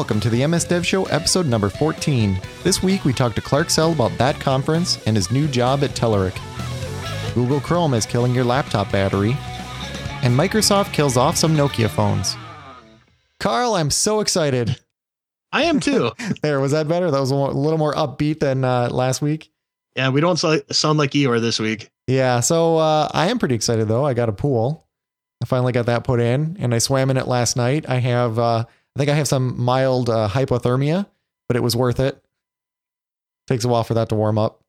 welcome to the MS Dev Show episode number 14. This week we talked to Clark Sell about that conference and his new job at Telerik. Google Chrome is killing your laptop battery, and Microsoft kills off some Nokia phones. Carl, I'm so excited. I am too. There, was that better? That was a little more upbeat than uh, last week. yeah, we don't sound like Eeyore this week. Yeah, so uh, I am pretty excited though. I got a pool. I finally got that put in, and I swam in it last night. I have, uh, I think I have some mild uh, hypothermia, but it was worth it. Takes a while for that to warm up.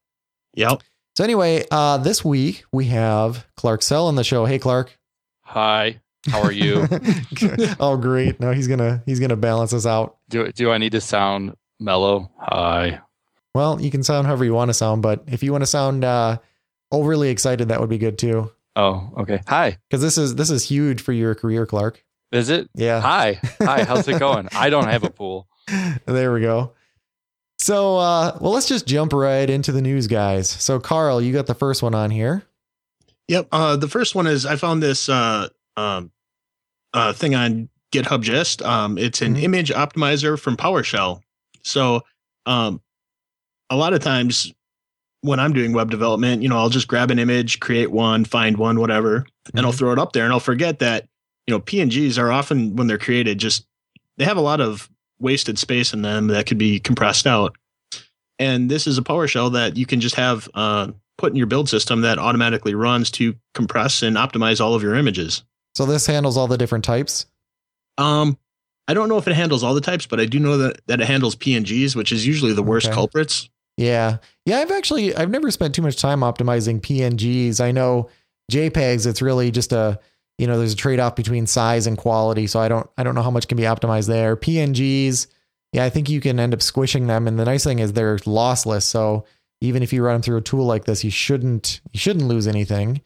Yep. So anyway, uh, this week we have Clark Sell on the show. Hey, Clark. Hi, how are you? oh, great. No, he's gonna he's gonna balance us out. do do I need to sound mellow? Hi. Well, you can sound however you want to sound, but if you want to sound uh, overly excited, that would be good too. Oh, okay. Hi. Because this is this is huge for your career, Clark. Is it? Yeah. Hi. Hi. How's it going? I don't have a pool. there we go. So, uh, well, let's just jump right into the news, guys. So, Carl, you got the first one on here. Yep. Uh, the first one is I found this uh, um, uh, thing on GitHub Gist. Um, it's an Mhm. image optimizer from PowerShell. So, um, a lot of times when I'm doing web development, you know, I'll just grab an image, create one, find one, whatever, and I'll Mhm. throw it up there, and I'll forget that you know PNGs are often when they're created just they have a lot of wasted space in them that could be compressed out. And this is a PowerShell that you can just have uh, put in your build system that automatically runs to compress and optimize all of your images. So, this handles all the different types. Um, I don't know if it handles all the types, but I do know that that it handles PNGs, which is usually the worst Okay. culprits. Yeah. Yeah. I've actually, I've never spent too much time optimizing PNGs. I know JPEGs, it's really just a, you know, there's a trade off between size and quality. So, I don't, I don't know how much can be optimized there. PNGs, yeah, I think you can end up squishing them. And the nice thing is they're lossless. So, even if you run them through a tool like this, you shouldn't, you shouldn't lose anything.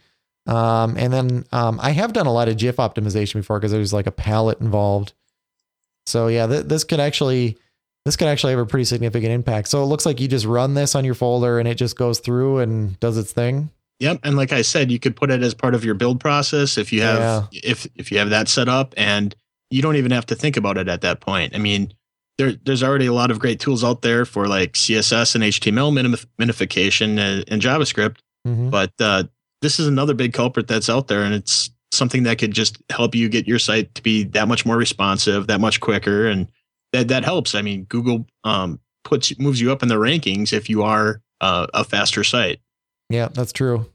Um, and then um, I have done a lot of GIF optimization before because there's like a palette involved. So yeah, th- this could actually this could actually have a pretty significant impact. So it looks like you just run this on your folder and it just goes through and does its thing. Yep, and like I said, you could put it as part of your build process if you have if if you have that set up, and you don't even have to think about it at that point. I mean, there there's already a lot of great tools out there for like CSS and HTML minif- minification and, and JavaScript, Mhm. but uh, this is another big culprit that's out there, and it's something that could just help you get your site to be that much more responsive, that much quicker, and that that helps. I mean, Google um, puts moves you up in the rankings if you are uh, a faster site. Yeah, that's true.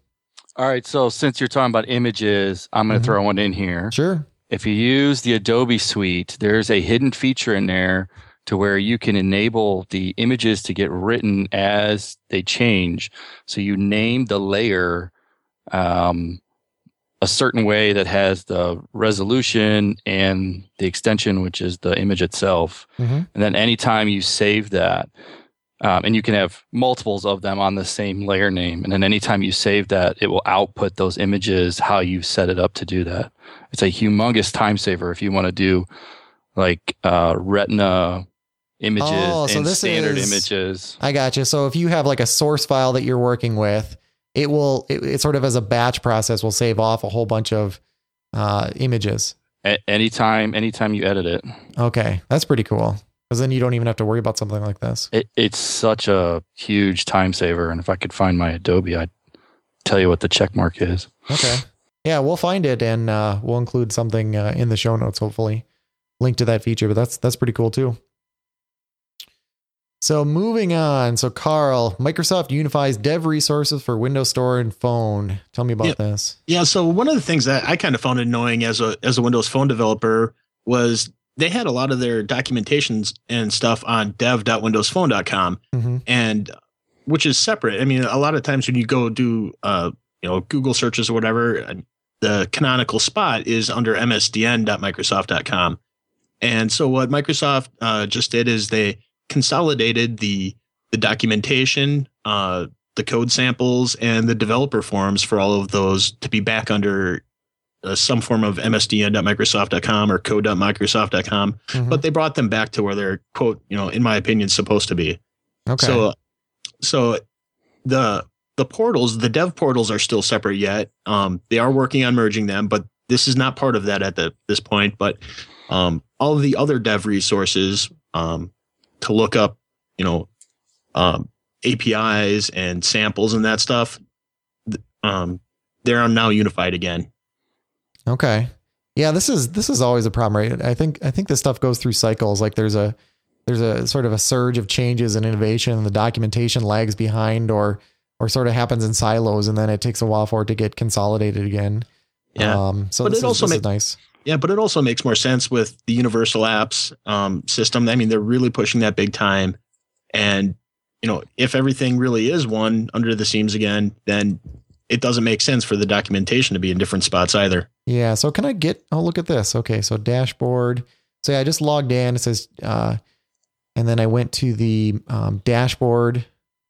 All right. So since you're talking about images, I'm going to Mhm. throw one in here. Sure. If you use the Adobe Suite, there's a hidden feature in there to where you can enable the images to get written as they change. So you name the layer um, a certain way that has the resolution and the extension, which is the image itself. Mhm. And then anytime you save that, um, and you can have multiples of them on the same layer name. And then anytime you save that, it will output those images how you set it up to do that. It's a humongous time saver if you want to do like uh, retina images Oh, so and this standard is- images. I got you. So if you have like a source file that you're working with, it will it, it sort of as a batch process will save off a whole bunch of uh, images. A- anytime, anytime you edit it, Okay, that's pretty cool. Because then you don't even have to worry about something like this. it, it's such a huge time saver. And if I could find my Adobe, I'd tell you what the check mark is. Okay. Yeah, we'll find it and uh, we'll include something uh, in the show notes, hopefully, link to that feature. But that's that's pretty cool too. So moving on. So Carl, Microsoft unifies dev resources for Windows Store and Phone. Tell me about Yeah. this. Yeah, so one of the things that I kind of found annoying as a as a Windows Phone developer was they had a lot of their documentations and stuff on dev.windowsphone.com hmm and which is separate. I mean, a lot of times when you go do uh, you know, Google searches or whatever, the canonical spot is under msdn.microsoft.com. And so what Microsoft uh, just did is they consolidated the the documentation, uh, the code samples, and the developer forums for all of those to be back under uh, some form of msdn.microsoft.com or code.microsoft.com. Mhm. But they brought them back to where they're quote, you know, in my opinion, supposed to be. okay. So, so the the portals, the dev portals are still separate yet. Um, they are working on merging them, but this is not part of that at the this point. But um, all of the other dev resources um, to look up, you know, um, APIs and samples and that stuff, um, they're now unified again. Okay. Yeah, this is this is always a problem, right? I think I think this stuff goes through cycles. Like there's a there's a sort of a surge of changes and innovation, and the documentation lags behind, or or sort of happens in silos, and then it takes a while for it to get consolidated again. Yeah. Um, so But this, it is, also this ma- is nice. Yeah, but it also makes more sense with the universal apps um, system. I mean, they're really pushing that big time. And, you know, if everything really is one under the seams again, then it doesn't make sense for the documentation to be in different spots either. Yeah. So can I get? Oh, look at this. Okay. So dashboard. So yeah, I just logged in. It says, uh, and then I went to the um, dashboard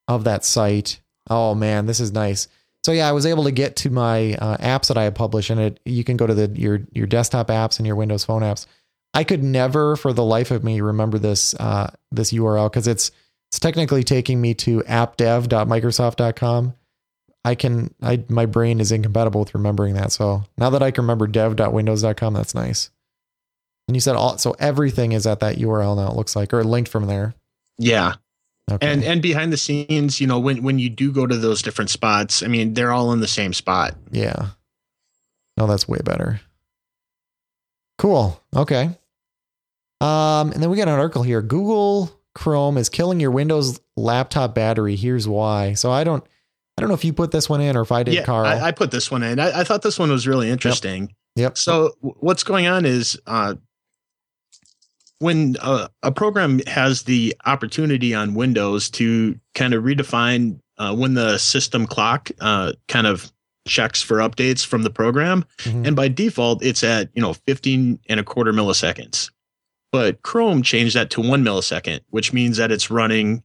of that site. Oh man, this is nice. So yeah, I was able to get to my uh, apps that I have published, and it you can go to the your your desktop apps and your Windows Phone apps. I could never, for the life of me, remember this uh, this URL because it's it's technically taking me to appdev.microsoft.com. I can I my brain is incompatible with remembering that. So now that I can remember dev.windows.com, that's nice. And you said all so everything is at that URL now, it looks like, or linked from there. Yeah. Okay. And and behind the scenes, you know, when when you do go to those different spots, I mean, they're all in the same spot. yeah. No, that's way better. Cool. Okay. Um, and then we got an article here. Google Chrome is killing your Windows laptop battery. Here's why. So I don't I don't know if you put this one in or if I did, yeah, Carl. I, I put this one in. I, I thought this one was really interesting. Yep. So w- what's going on is uh, when uh, a program has the opportunity on Windows to kind of redefine uh, when the system clock uh, kind of checks for updates from the program, Mhm. and by default it's at you know 15 and a quarter milliseconds. But Chrome changed that to one millisecond, which means that it's running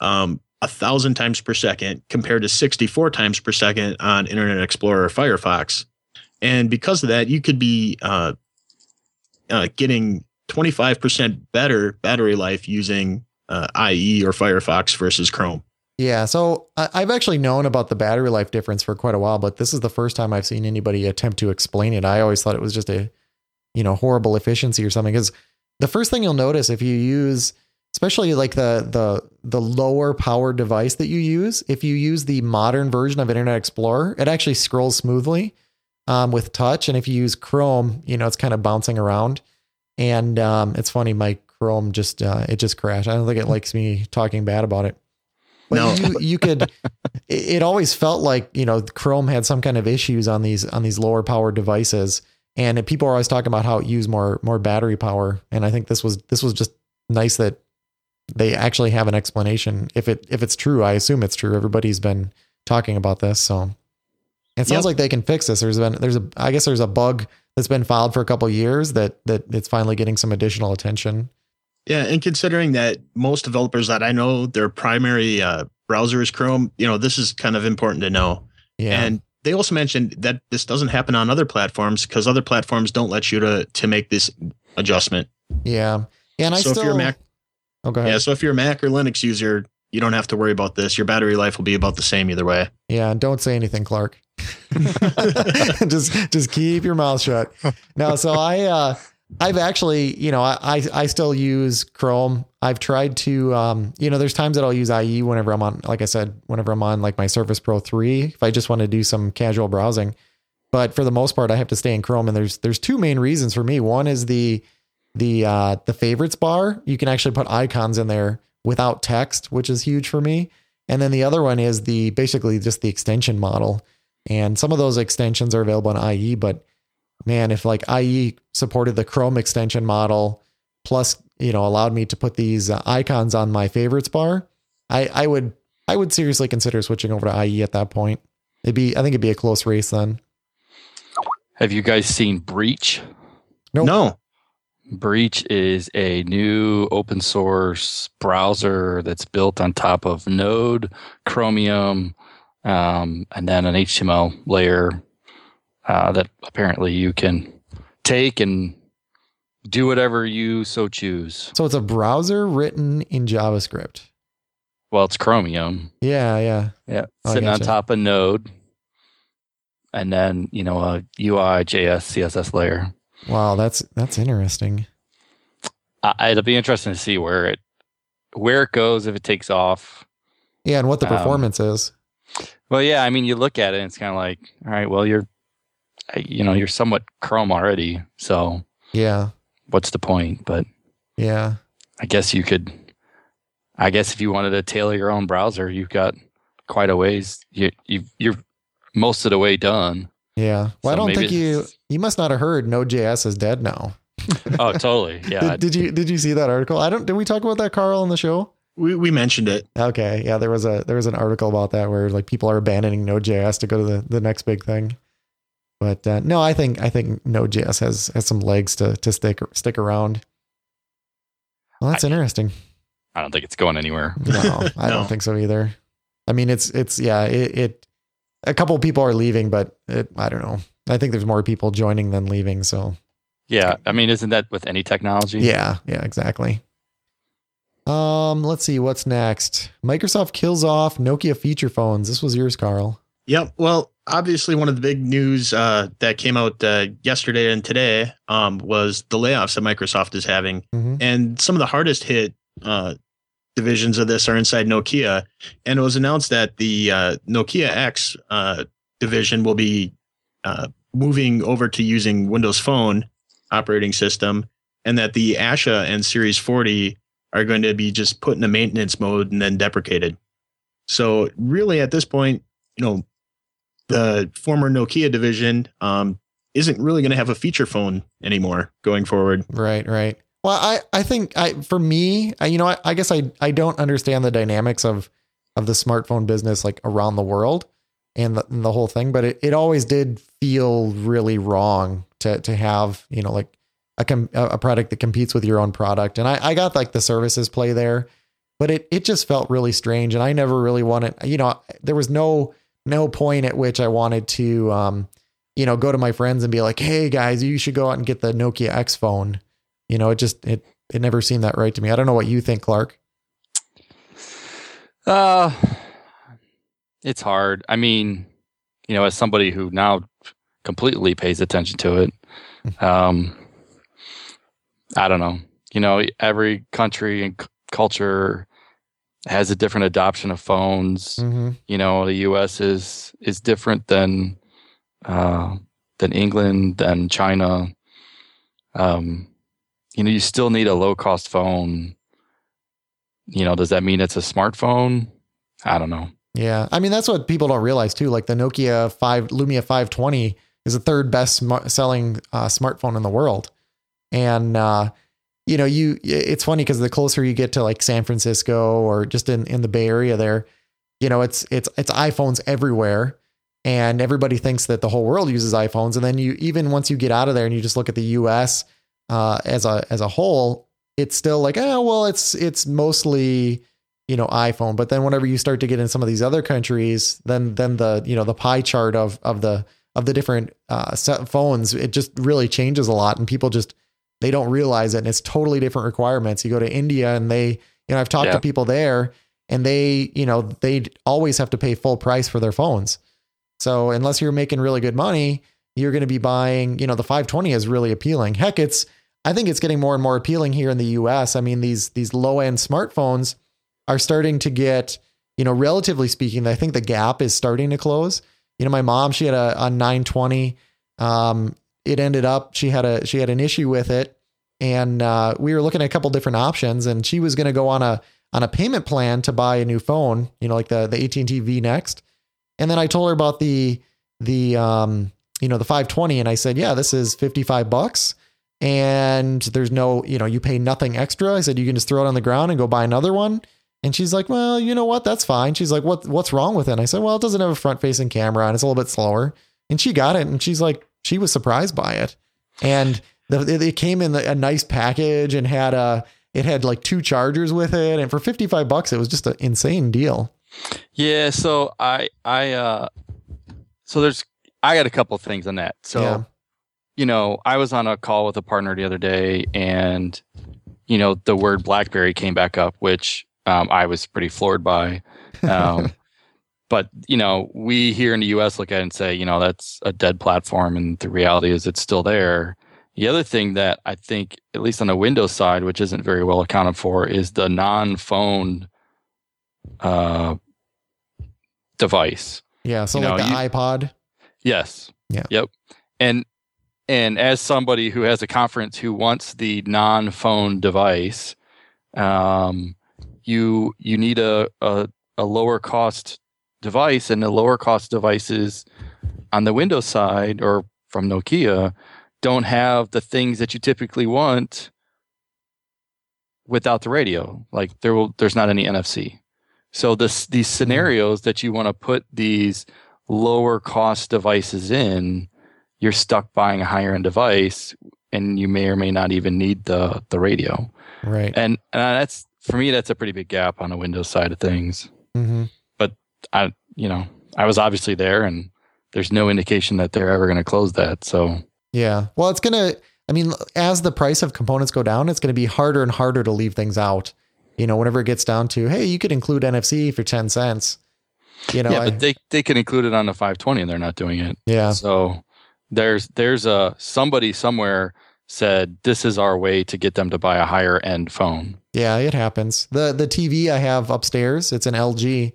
um, a thousand times per second compared to 64 times per second on Internet Explorer or Firefox. And because of that, you could be uh, uh, getting 25% better battery life using uh, IE or Firefox versus Chrome. Yeah, so I've actually known about the battery life difference for quite a while, but this is the first time I've seen anybody attempt to explain it. I always thought it was just a, you know, horrible efficiency or something. Because the first thing you'll notice if you use, especially like the the the lower power device that you use, if you use the modern version of Internet Explorer, it actually scrolls smoothly um, with touch, and if you use Chrome, you know, it's kind of bouncing around. And um, it's funny, my Chrome just uh, it just crashed. I don't think it likes me talking bad about it. But No. you, you could. It, always felt like you know Chrome had some kind of issues on these on these lower power devices, and people are always talking about how it used more more battery power. And I think this was this was just nice that they actually have an explanation. If it if it's true, I assume it's true. Everybody's been talking about this, so it sounds Yep. like they can fix this. There's been there's a I guess there's a bug that's been filed for a couple years that that it's finally getting some additional attention. Yeah, and considering that most developers that I know, their primary uh, browser is Chrome, you know, this is kind of important to know. Yeah. And they also mentioned that this doesn't happen on other platforms because other platforms don't let you to to make this adjustment. yeah. Yeah. And I so still if you're a Mac, Oh, go ahead. yeah, so if you're a Mac or Linux user, you don't have to worry about this. Your battery life will be about the same either way. Yeah, and don't say anything, Clark. just just keep your mouth shut. No, so I uh I've actually, you know, I I, I still use Chrome. I've tried to um, you know, there's times that I'll use IE whenever I'm on like I said, whenever I'm on like my Surface Pro 3 if I just want to do some casual browsing. But for the most part, I have to stay in Chrome and there's there's two main reasons for me. One is the the uh the favorites bar. You can actually put icons in there without text, which is huge for me. And then the other one is the basically just the extension model. And some of those extensions are available in IE, but man, if like IE supported the Chrome extension model plus, you know, allowed me to put these uh, icons on my favorites bar, I, I would I would seriously consider switching over to IE at that point. It'd be I think it'd be a close race then. Have you guys seen Breach? Nope. No. Breach is a new open source browser that's built on top of Node, Chromium, um, and then an HTML layer uh, that apparently you can take and do whatever you so choose. So it's a browser written in JavaScript. Well, it's Chromium. Yeah, yeah. Yeah, Oh, sitting on top of Node, and then you know a UI, JS, CSS layer. Wow, that's that's interesting. I, it'll be interesting to see where it where it goes if it takes off. Yeah, and what the Um, performance is. Well, yeah, I mean, you look at it and it's kind of like, all right, well, you're, you know, you're somewhat Chrome already, so Yeah, what's the point? But yeah, I guess you could, I guess if you wanted to tailor your own browser, you've got quite a ways. You you you're most of the way done. Yeah. Well, I don't think you you must not have heard Node.js is dead now. Oh, totally. Yeah. Did, did you did you see that article? I don't. Did we talk about that, Carl, on the show? We we mentioned it. Okay, yeah, there was a there was an article about that where like people are abandoning Node.js to go to the, the next big thing. But uh, no, I think I think Node.js has has some legs to to stick stick around. Well, that's I- interesting. I don't think it's going anywhere. No, I No. don't think so either. I mean, it's it's yeah, it, it a couple of people are leaving, but it, I don't know. I think there's more people joining than leaving. So Yeah. I mean, isn't that with any technology? yeah, yeah, exactly. Um, let's see what's next. Microsoft kills off Nokia feature phones. This was yours, Carl. Yep. Well, obviously, one of the big news uh, that came out uh, yesterday and today um, was the layoffs that Microsoft is having, Mhm. and some of the hardest hit uh, divisions of this are inside Nokia. And it was announced that the uh, Nokia X uh, division will be uh, moving over to using Windows Phone operating system, and that the Asha and Series 40 are going to be just put in a maintenance mode and then deprecated. So, really, at this point, you know, the former Nokia division um, isn't really going to have a feature phone anymore going forward. Right, right. Well, I, I think I, for me, I, you know, I, I guess I, I don't understand the dynamics of, of the smartphone business like around the world and the, and the whole thing, but it, it always did feel really wrong to, to have, you know, like a, com, a product that competes with your own product. And I, I got like the services play there, but it, it just felt really strange. And I never really wanted, you know, there was no, no point at which I wanted to, um, you know, go to my friends and be like, Hey guys, you should go out and get the Nokia X phone. You know, it just, it, it never seemed that right to me. I don't know what you think, Clark. Uh, it's hard. I mean, you know, as somebody who now completely pays attention to it, um, I don't know. You know, every country and c- culture has a different adoption of phones. Mm-hmm. You know, the U.S. is is different than uh, than England, than China. Um, you know, you still need a low cost phone. You know, does that mean it's a smartphone? I don't know. Yeah. I mean, that's what people don't realize too. Like the Nokia 5 Lumia 520 is the third best smart selling uh, smartphone in the world. And, uh, you know, you, it's funny because the closer you get to like San Francisco or just in, in the Bay Area there, you know, it's, it's, it's iPhones everywhere. And everybody thinks that the whole world uses iPhones. And then you, even once you get out of there and you just look at the US, uh, as a, as a whole, it's still like, oh, well, it's, it's mostly, you know iphone. But then whenever you start to get in some of these other countries then then the you know the pie chart of of the of the different uh set phones it just really changes a lot. And people just they don't realize it. And it's totally different requirements. You go to india and they you know i've talked Yeah. to people there and they you know they always have to pay full price for their phones. So unless you're making really good money you're going to be buying you know the 520 is really appealing heck it's i think it's getting more and more appealing here in the us i mean these these low end smartphones are starting to get, you know, relatively speaking, I think the gap is starting to close. You know, my mom, she had a, a 920. Um, it ended up she had a she had an issue with it, and uh, we were looking at a couple different options, and she was going to go on a on a payment plan to buy a new phone, you know, like the the AT and T V Next, and then I told her about the the um you know the 520, and I said, yeah, this is 55 bucks and there's no, you know, you pay nothing extra. I said you can just throw it on the ground and go buy another one. And she's like, "Well, you know what? That's fine." She's like, "What what's wrong with it?" And I said, "Well, it doesn't have a front-facing camera and it's a little bit slower." And she got it and she's like she was surprised by it. And the, it came in a nice package and had a it had like two chargers with it and for 55 bucks it was just an insane deal. Yeah, so I I uh so there's I got a couple things on that. So Yeah. you know, I was on a call with a partner the other day and you know, the word BlackBerry came back up, which um, I was pretty floored by. Um, but you know, we here in the US look at it and say, you know, that's a dead platform and the reality is it's still there. The other thing that I think, at least on the Windows side, which isn't very well accounted for, is the non-phone uh, device. Yeah, so You like know, the you- iPod. Yes. Yeah. Yep. And and as somebody who has a conference who wants the non-phone device, um, you you need a, a a lower cost device, and the lower cost devices on the Windows side or from Nokia don't have the things that you typically want without the radio. Like there will there's not any NFC. So this these scenarios that you want to put these lower cost devices in, you're stuck buying a higher end device and you may or may not even need the the radio. Right. And and that's for me that's a pretty big gap on the Windows side of things. hmm I you know, I was obviously there and there's no indication that they're ever going to close that. So Yeah. Well, it's gonna. I mean, as the price of components go down, it's gonna be harder and harder to leave things out. You know, whenever it gets down to, hey, you could include NFC for ten cents. You know, yeah, I- but they they can include it on the 520 and they're not doing it. yeah, So there's there's a somebody somewhere said this is our way to get them to buy a higher end phone. yeah, it happens. the The TV I have upstairs, it's an LG,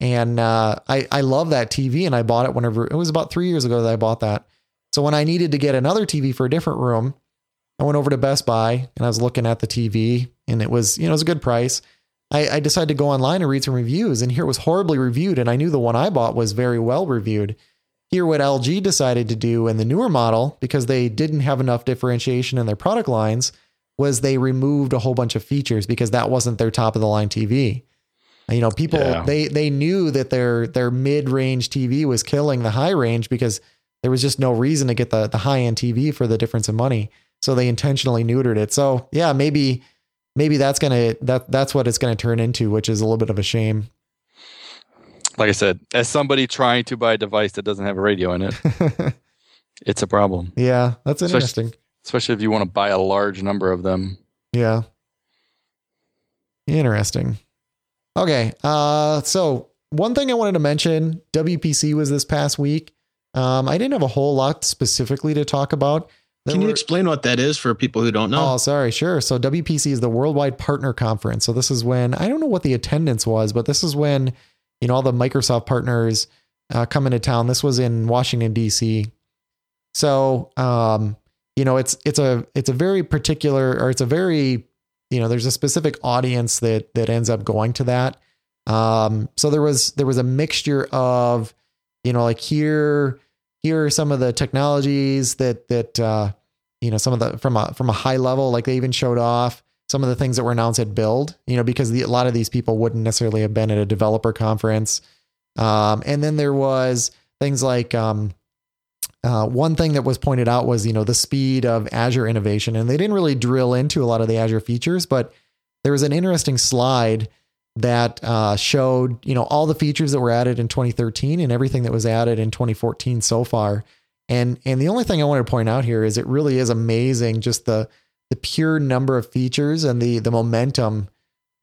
and uh, I I love that TV, and I bought it whenever it was about three years ago that I bought that. So when I needed to get another TV for a different room, I went over to Best Buy and I was looking at the TV, and it was you know it was a good price. I, I decided to go online and read some reviews, and here it was horribly reviewed, and I knew the one I bought was very well reviewed. Here, what LG decided to do in the newer model, because they didn't have enough differentiation in their product lines, was they removed a whole bunch of features because that wasn't their top of the line TV. You know, people Yeah. they they knew that their their mid range TV was killing the high range because there was just no reason to get the the high end TV for the difference in money. So they intentionally neutered it. So yeah, maybe maybe that's gonna that that's what it's gonna turn into, which is a little bit of a shame. Like I said, as somebody trying to buy a device that doesn't have a radio in it, it's a problem, yeah, that's Especially- interesting. especially if you want to buy a large number of them. Yeah. Interesting. Okay. Uh, so one thing I wanted to mention, WPC was this past week. Um, I didn't have a whole lot specifically to talk about. There Can you were- explain what that is for people who don't know? Oh, sorry. Sure. So WPC is the Worldwide Partner Conference. So this is when I don't know what the attendance was, but this is when you know all the Microsoft partners uh, come into town. This was in Washington D.C. So um, you know it's it's a it's a very particular or it's a very you know there's a specific audience that that ends up going to that. Um, so there was there was a mixture of you know like here here are some of the technologies that that uh, you know some of the from a from a high level like they even showed off some of the things that were announced at build you know because the, a lot of these people wouldn't necessarily have been at a developer conference. Um, and then there was things like um, uh, one thing that was pointed out was you know the speed of azure innovation. And they didn't really drill into a lot of the azure features but there was an interesting slide that uh, showed you know all the features that were added in 2013 and everything that was added in 2014 so far and and the only thing I want to point out here is it really is amazing just the the pure number of features and the the momentum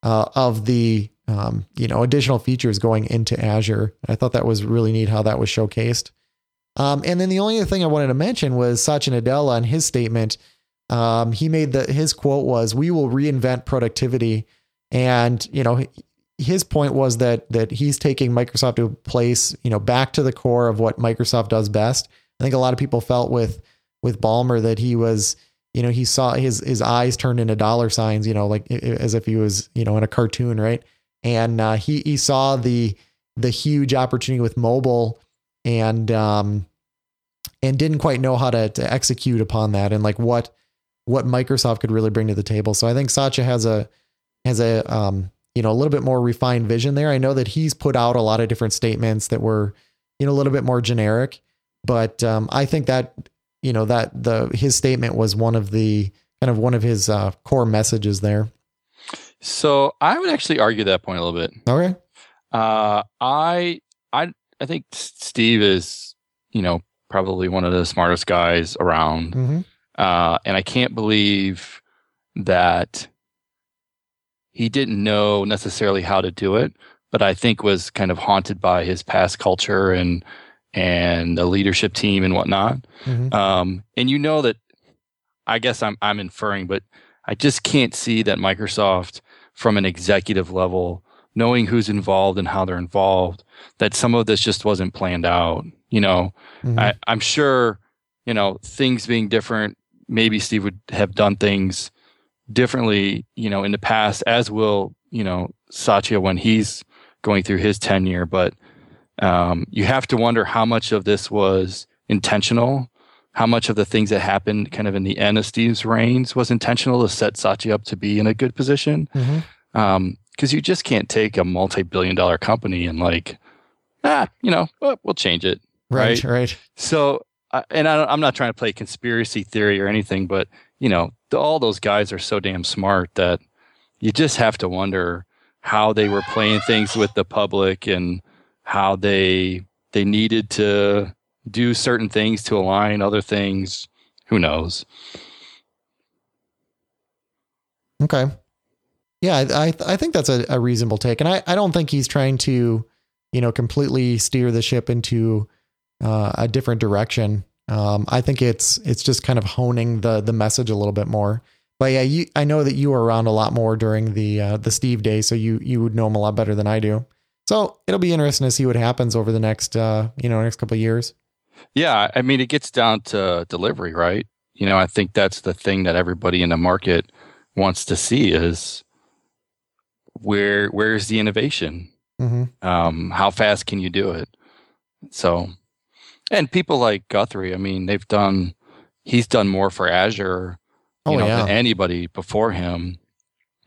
uh, of the um, you know additional features going into Azure. I thought that was really neat how that was showcased. Um, and then the only other thing I wanted to mention was Satya Nadella in his statement. Um, he made the his quote was, "We will reinvent productivity," and you know his point was that that he's taking Microsoft to a place you know back to the core of what Microsoft does best. I think a lot of people felt with with Ballmer that he was you know he saw his his eyes turned into dollar signs you know like as if he was you know in a cartoon right and uh, he he saw the the huge opportunity with mobile and um and didn't quite know how to, to execute upon that and like what what Microsoft could really bring to the table. So I think Satya has a has a um you know a little bit more refined vision there. I know that he's put out a lot of different statements that were you know a little bit more generic, but um I think that you know that the his statement was one of the kind of one of his uh, core messages there. So I would actually argue that point a little bit. Okay. Uh, I I I think Steve is you know probably one of the smartest guys around, hmm uh, and I can't believe that he didn't know necessarily how to do it, but I think was kind of haunted by his past culture and and the leadership team and whatnot. hmm Um, and you know that I guess I'm I'm inferring, but I just can't see that Microsoft from an executive level, knowing who's involved and how they're involved, that some of this just wasn't planned out. You know, Mhm. I, I'm sure, you know, things being different, maybe Steve would have done things differently, you know, in the past, as will, you know, Satya when he's going through his tenure. But um, you have to wonder how much of this was intentional, how much of the things that happened kind of in the end of Steve's reigns was intentional to set Satya up to be in a good position. Mhm. Um, because you just can't take a multi-billion dollar company and like, ah, you know, well, we'll change it. Right, right. So, I- and I, don't- I'm not trying to play conspiracy theory or anything, but you know, the, all those guys are so damn smart that you just have to wonder how they were playing things with the public and how they they needed to do certain things to align other things. Who knows? Okay. Yeah, I I, I think that's a, a reasonable take, and I, I don't think he's trying to, you know, completely steer the ship into uh, a different direction. Um, I think it's it's just kind of honing the the message a little bit more. But yeah, you I know that you were around a lot more during the uh, the Steve days, so you you would know him a lot better than I do. So it'll be interesting to see what happens over the next uh, you know next couple of years. Yeah, I mean, it gets down to delivery, right? You know, I think that's the thing that everybody in the market wants to see is where where's the innovation? hmm Um, how fast can you do it? So, and people like Guthrie, I mean, they've done. He's done more for Azure, you Oh know, yeah, than anybody before him.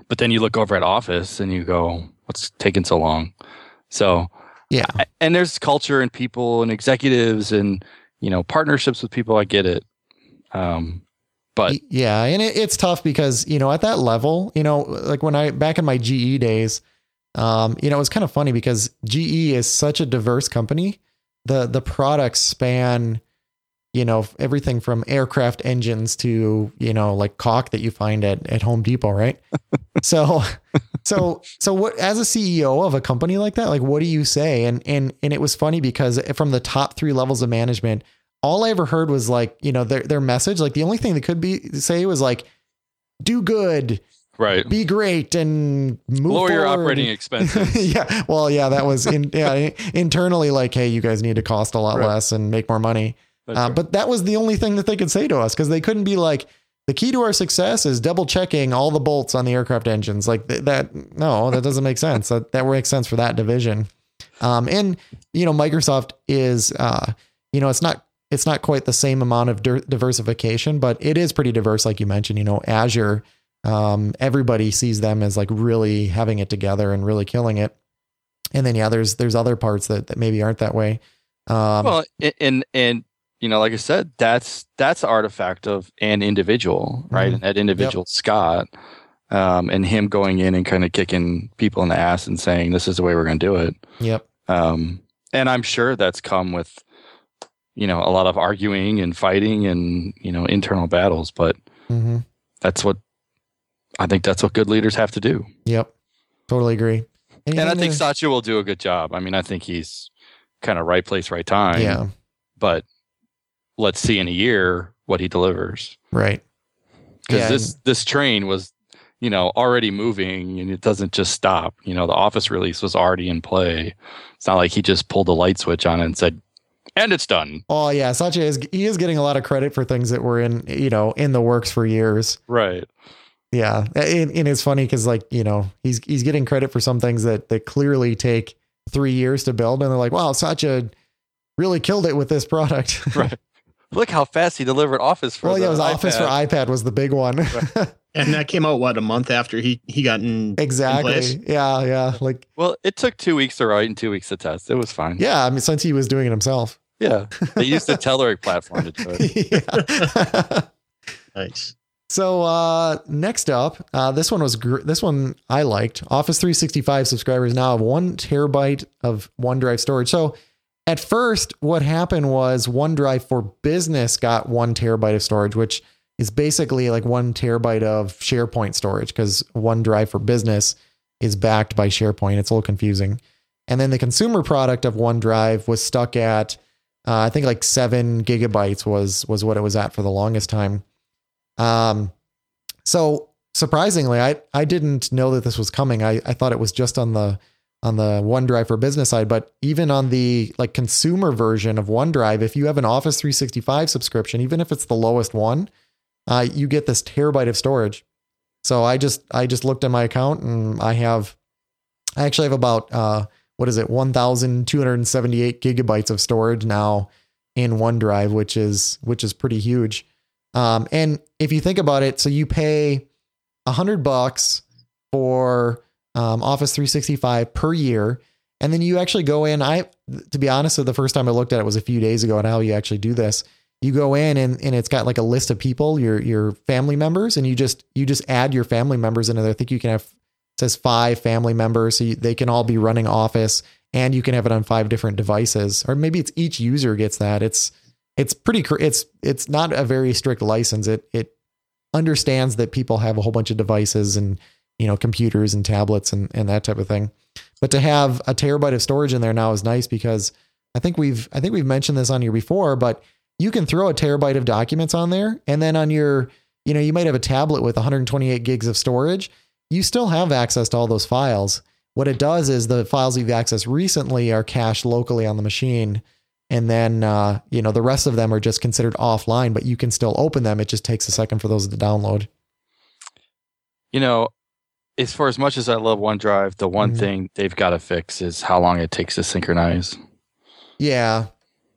But then you look over at Office and you go, "What's taking so long?" So, yeah. And there's culture and people and executives and you know partnerships with people. I get it, um, but yeah, and it, it's tough because you know at that level, you know, like when I back in my GE days, um, you know, it was kind of funny because GE is such a diverse company. The the products span, you know, everything from aircraft engines to you know like caulk that you find at at Home Depot, right? so, so so what as a CEO of a company like that, like what do you say? And and and it was funny because from the top three levels of management all I ever heard was like, you know, their their message. Like the only thing they could be say was like, do good, right, be great, and move lower your operating expenses. yeah. Well, yeah, that was in yeah, internally like, hey, you guys need to cost a lot Right. less and make more money. Uh, but that was the only thing that they could say to us because they couldn't be like, the key to our success is double checking all the bolts on the aircraft engines. Like th- that, no, that doesn't make sense. That that makes sense for that division. Um, and you know, Microsoft is, uh, you know, it's not it's not quite the same amount of diversification, but it is pretty diverse, like you mentioned. You know, Azure, um, everybody sees them as like really having it together and really killing it. And then yeah, there's there's other parts that, that maybe aren't that way. Um, well, and and you know, like I said, that's that's artifact of an individual, right? Mhm. And that individual, Scott, um, and him going in and kind of kicking people in the ass and saying, "This is the way we're going to do it." yep. Um, and I'm sure that's come with, you know, a lot of arguing and fighting and you know internal battles. But hmm that's what I think. That's what good leaders have to do. Yep. Totally agree. And I think to- Satya will do a good job. I mean, I think he's kind of right place, right time. yeah, But let's see in a year what he delivers. right. Because Yeah, this this train was, you know, already moving and it doesn't just stop. You know, the office release was already in play. It's not like he just pulled a light switch on it and said, and it's done. Oh yeah, Satya is he is getting a lot of credit for things that were in you know in the works for years. Right. Yeah, and, and it's funny because like you know he's he's getting credit for some things that that clearly take three years to build, and they're like, wow, Satya really killed it with this product. Right. Look how fast he delivered Office for well, yeah, it the was Office for iPad. iPad was the big one. And that came out what a month after he he got in. place? exactly. Yeah, yeah. Like Well, it took two weeks to write and two weeks to test. It was fine. yeah, I mean since he was doing it himself. Yeah. They used the Telerik platform to do it. yeah. Nice. So uh, next up, uh, this one was gr- this one I liked. Office 365 subscribers now have one terabyte of OneDrive storage. So at first, what happened was OneDrive for Business got one terabyte of storage, which is basically like one terabyte of SharePoint storage because OneDrive for Business is backed by SharePoint. It's a little confusing. And then the consumer product of OneDrive was stuck at, uh, I think like seven gigabytes was was what it was at for the longest time. Um, so surprisingly, I I didn't know that this was coming. I I thought it was just on the on the OneDrive for business side, but even on the like consumer version of OneDrive, if you have an Office 365 subscription, even if it's the lowest one, uh, you get this terabyte of storage. So I just I just looked at my account and I have I actually have about uh, what is it 1,278 gigabytes of storage now in OneDrive, which is which is pretty huge. Um, and if you think about it, so you pay a hundred bucks for um, Office 365 per year. And then you actually go in. I, to be honest, the first time I looked at it was a few days ago and how you actually do this. You go in and, and it's got like a list of people, your your family members, and you just you just add your family members into there. I think you can have it says five family members, so you, they can all be running Office, and you can have it on five different devices, or maybe it's each user gets that. It's it's pretty it's it's not a very strict license. It it understands that people have a whole bunch of devices and you know, computers and tablets and, and that type of thing. But to have a terabyte of storage in there now is nice because I think we've I think we've mentioned this on here before, but you can throw a terabyte of documents on there and then on your, you know, you might have a tablet with 128 gigs of storage. You still have access to all those files. What it does is the files you've accessed recently are cached locally on the machine. And then, uh, you know, the rest of them are just considered offline, but you can still open them. It just takes a second for those to download. You know, as far as much as I love OneDrive, the one mm-hmm. thing they've got to fix is how long it takes to synchronize. Yeah.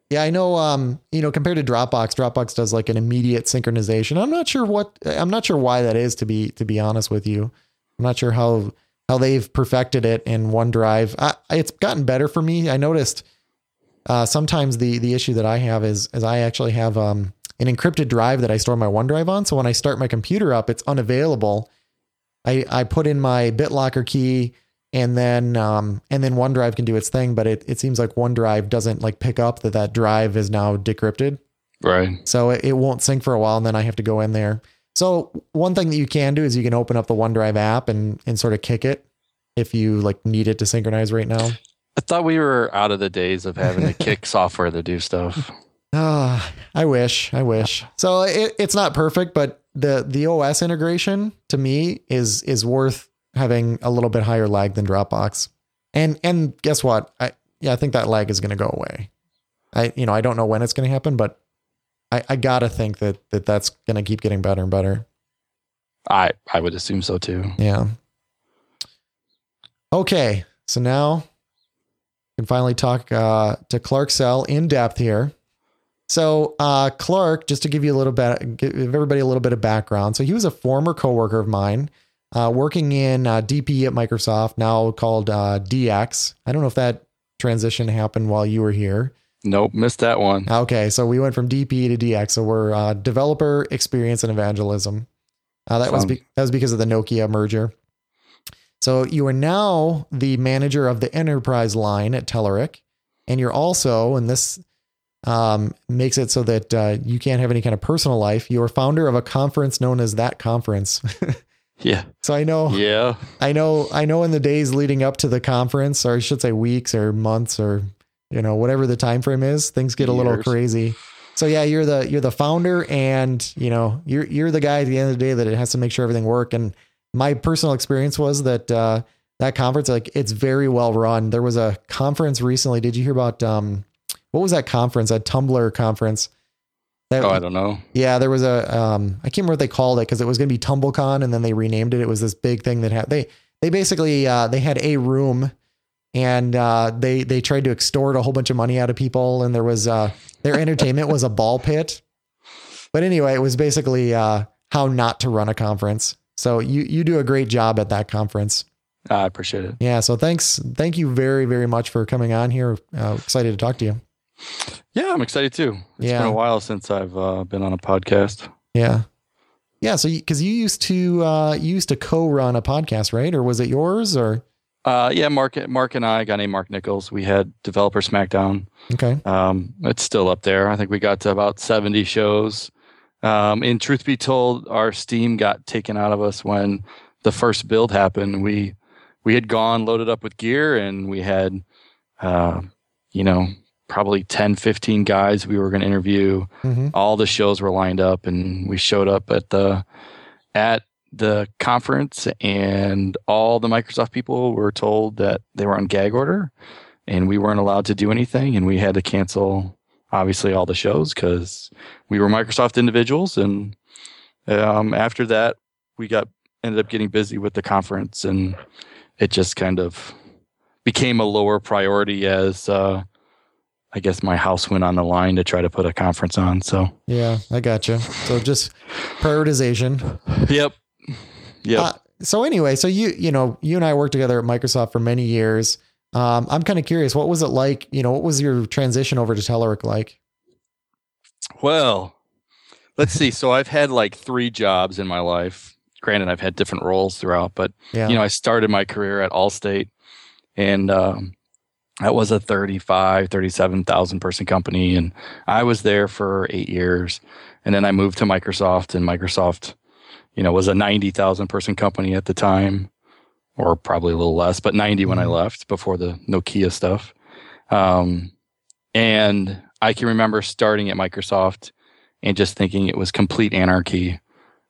Yeah, I know um, you know, compared to Dropbox, Dropbox does like an immediate synchronization. I'm not sure what I'm not sure why that is to be to be honest with you. I'm not sure how how they've perfected it in OneDrive. I, it's gotten better for me. I noticed uh, sometimes the the issue that I have is is I actually have um, an encrypted drive that I store my OneDrive on. So when I start my computer up, it's unavailable I, I put in my BitLocker key and then um, and then OneDrive can do its thing, but it, it seems like OneDrive doesn't like pick up that that drive is now decrypted. Right. So it, it won't sync for a while, and then I have to go in there. So one thing that you can do is you can open up the OneDrive app and and sort of kick it if you like need it to synchronize right now. I thought we were out of the days of having to kick software to do stuff. Ah, uh, I wish, I wish. So it, it's not perfect, but the the OS integration to me is is worth having a little bit higher lag than Dropbox. And and guess what? I yeah, I think that lag is going to go away. I you know, I don't know when it's going to happen, but I I got to think that that that's going to keep getting better and better. I I would assume so too. Yeah. Okay, so now we can finally talk uh, to Clark Sell in depth here. So uh, Clark, just to give you a little bit, give everybody a little bit of background. So he was a former coworker of mine, uh, working in uh, DP at Microsoft, now called uh, DX. I don't know if that transition happened while you were here. Nope, missed that one. Okay, so we went from DP to DX. So we're uh, developer experience and evangelism. Uh, that was be- that was because of the Nokia merger. So you are now the manager of the enterprise line at Telerik, and you're also, and this um, makes it so that uh, you can't have any kind of personal life. You're founder of a conference known as that conference. yeah. So I know. Yeah. I know. I know. In the days leading up to the conference, or I should say weeks or months or you know whatever the time frame is, things get Years. a little crazy. So yeah, you're the you're the founder, and you know you're you're the guy at the end of the day that it has to make sure everything work. And my personal experience was that uh, that conference, like it's very well run. There was a conference recently. Did you hear about? Um, what was that conference? That Tumblr conference. That, oh, I don't know. Yeah, there was a um, I can't remember what they called it because it was going to be TumbleCon, and then they renamed it. It was this big thing that had they they basically uh, they had a room, and uh, they they tried to extort a whole bunch of money out of people, and there was uh, their entertainment was a ball pit. But anyway, it was basically uh, how not to run a conference. So you you do a great job at that conference. I appreciate it. Yeah. So thanks, thank you very very much for coming on here. Uh, excited to talk to you. Yeah, I'm excited too. It's yeah. been a while since I've uh, been on a podcast. Yeah. Yeah, so because you, you, used to uh, you used to co-run a podcast, right? Or was it yours? Or uh, yeah, Mark, Mark and I, a guy named Mark Nichols, we had Developer Smackdown. Okay, um, it's still up there. I think we got to about seventy shows. Um, in truth be told, our steam got taken out of us when the first build happened. We we had gone loaded up with gear, and we had, uh, you know, probably 10, 15 guys we were going to interview. Mm-hmm. All the shows were lined up, and we showed up at the at the conference, and all the Microsoft people were told that they were on gag order, and we weren't allowed to do anything, and we had to cancel obviously all the shows because we were Microsoft individuals, and um, after that, we got ended up getting busy with the conference, and it just kind of became a lower priority as uh, I guess my house went on the line to try to put a conference on. So Yeah, I gotcha. So just prioritization. yep, yep. Uh, so anyway, so you you know you and I worked together at Microsoft for many years. Um, I'm kind of curious, what was it like? You know, what was your transition over to Telerik like? Well, let's see. So I've had like three jobs in my life. Granted, I've had different roles throughout, but Yeah, you know, I started my career at Allstate, and um, that was a 35, 37,000 person company, and I was there for eight years, and then I moved to Microsoft, and Microsoft, you know, was a 90,000 person company at the time, or probably a little less, but 90 when I Mhm. left before the Nokia stuff, um, and I can remember starting at Microsoft and just thinking it was complete anarchy.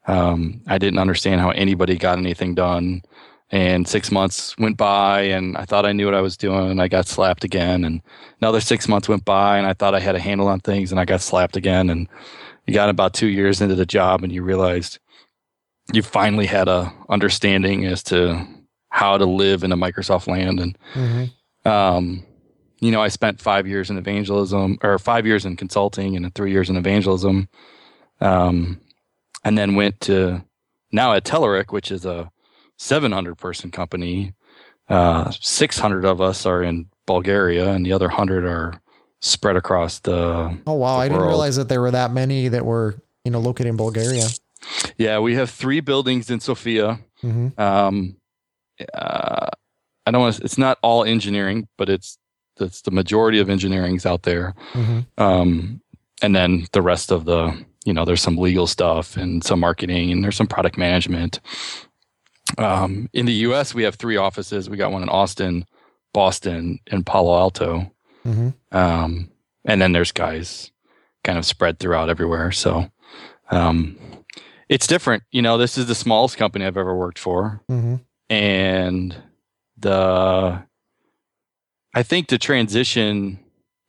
Um, I didn't understand how anybody got anything done. And six months went by, and I thought I knew what I was doing. And I got slapped again. And another six months went by, and I thought I had a handle on things, and I got slapped again. And you got about two years into the job, and you realized you finally had a understanding as to how to live in a Microsoft land. And Mhm. um, you know, I spent five years in evangelism, or five years in consulting, and three years in evangelism, um, and then went to now at Telerik, which is a 700 person company. Uh, 600 of us are in Bulgaria, and the other 100 are spread across the. Oh wow, the I didn't realize that there were that many that were you know located in Bulgaria. Yeah, we have three buildings in Sofia. hmm Um, uh, I don't want to. It's not all engineering, but it's it's the majority of engineering's out there. hmm um, and then the rest of the you know there's some legal stuff and some marketing and there's some product management um, in the us we have three offices. We got one in austin boston and palo alto. Hmm um, and then there's guys kind of spread throughout everywhere. So um, it's different. You know this is the smallest company i've ever worked for. Hmm and the i think the transition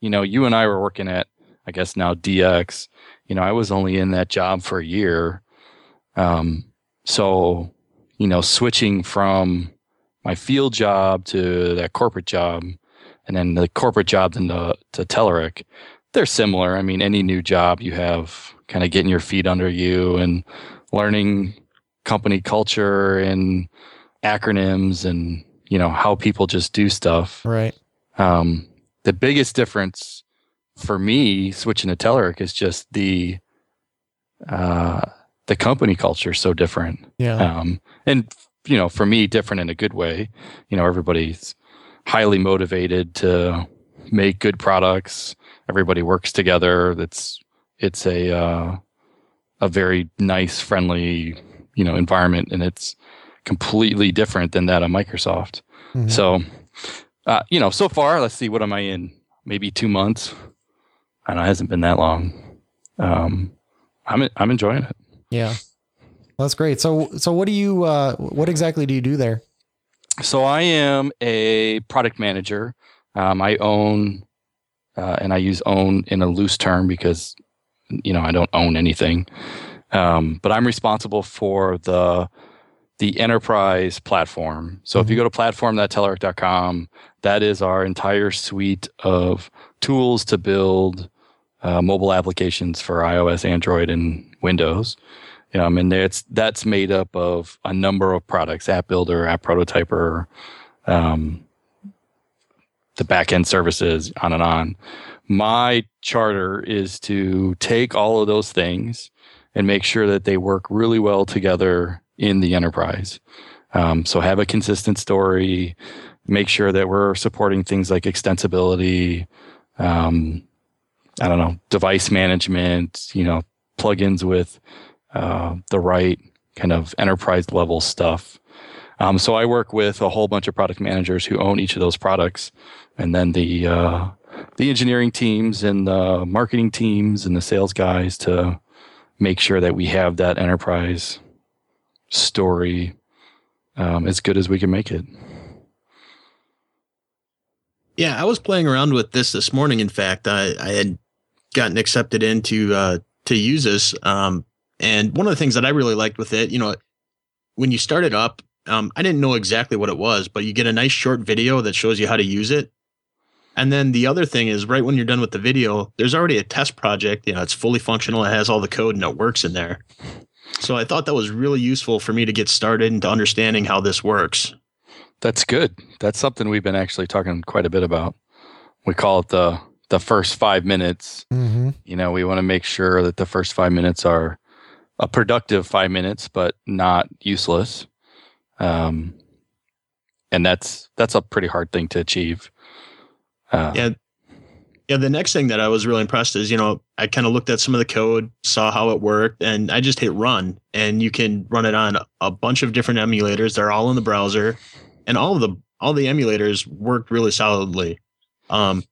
you know you and i were working at i guess now dx you know i was only in that job for a year. Um so you know switching from my field job to that corporate job and then the corporate job into to Telerik, they're similar. I mean, any new job you have kind of getting your feet under you and learning company culture and acronyms and you know how people just do stuff. Right. Um, the biggest difference for me switching to Telerik is just the uh, the company culture is so different. Yeah. Um, and you know, for me, different in a good way. You know, everybody's highly motivated to make good products. Everybody works together. That's it's a uh, a very nice, friendly, you know, environment, and it's completely different than that of Microsoft. Mhm. So, uh, you know, so far, let's see, what am I in? Maybe two months. I know it hasn't been that long. Um, I'm I'm enjoying it. Yeah. That's great. So so what do you uh what exactly do you do there? So I am a product manager. Um, I own, uh, and I use own in a loose term because, you know, I don't own anything. Um, but I'm responsible for the the enterprise platform. So if you go to platform.telerik.com, that is our entire suite of tools to build uh, mobile applications for iOS, Android, and Windows. Um, and it's that's made up of a number of products: App Builder, App Prototyper, um, the backend services, on and on. My charter is to take all of those things and make sure that they work really well together in the enterprise. Um, so have a consistent story. Make sure that we're supporting things like extensibility. Um, I don't know, device management. You know, plugins with uh, the right kind of enterprise level stuff. Um, so I work with a whole bunch of product managers who own each of those products, and then the uh, the engineering teams and the marketing teams and the sales guys to make sure that we have that enterprise story um, as good as we can make it. Yeah, I was playing around with this this morning. In fact, I, I had gotten accepted into uh, to use this, um, and one of the things that I really liked with it, you know, when you start it up, um, I didn't know exactly what it was, but you get a nice short video that shows you how to use it. And then the other thing is, right when you're done with the video, there's already a test project. You know, it's fully functional. It has all the code and it works in there. So I thought that was really useful for me to get started into understanding how this works. That's good. That's something we've been actually talking quite a bit about. We call it the the first five minutes. Mm-hmm. You know, we want to make sure that the first five minutes are a productive five minutes, but not useless. Um, and that's that's a pretty hard thing to achieve. Uh, yeah, yeah. The next thing that I was really impressed is, you know, I kind of looked at some of the code, saw how it worked, and I just hit run, and you can run it on a bunch of different emulators. They're all in the browser, and all of the all the emulators worked really solidly. Um,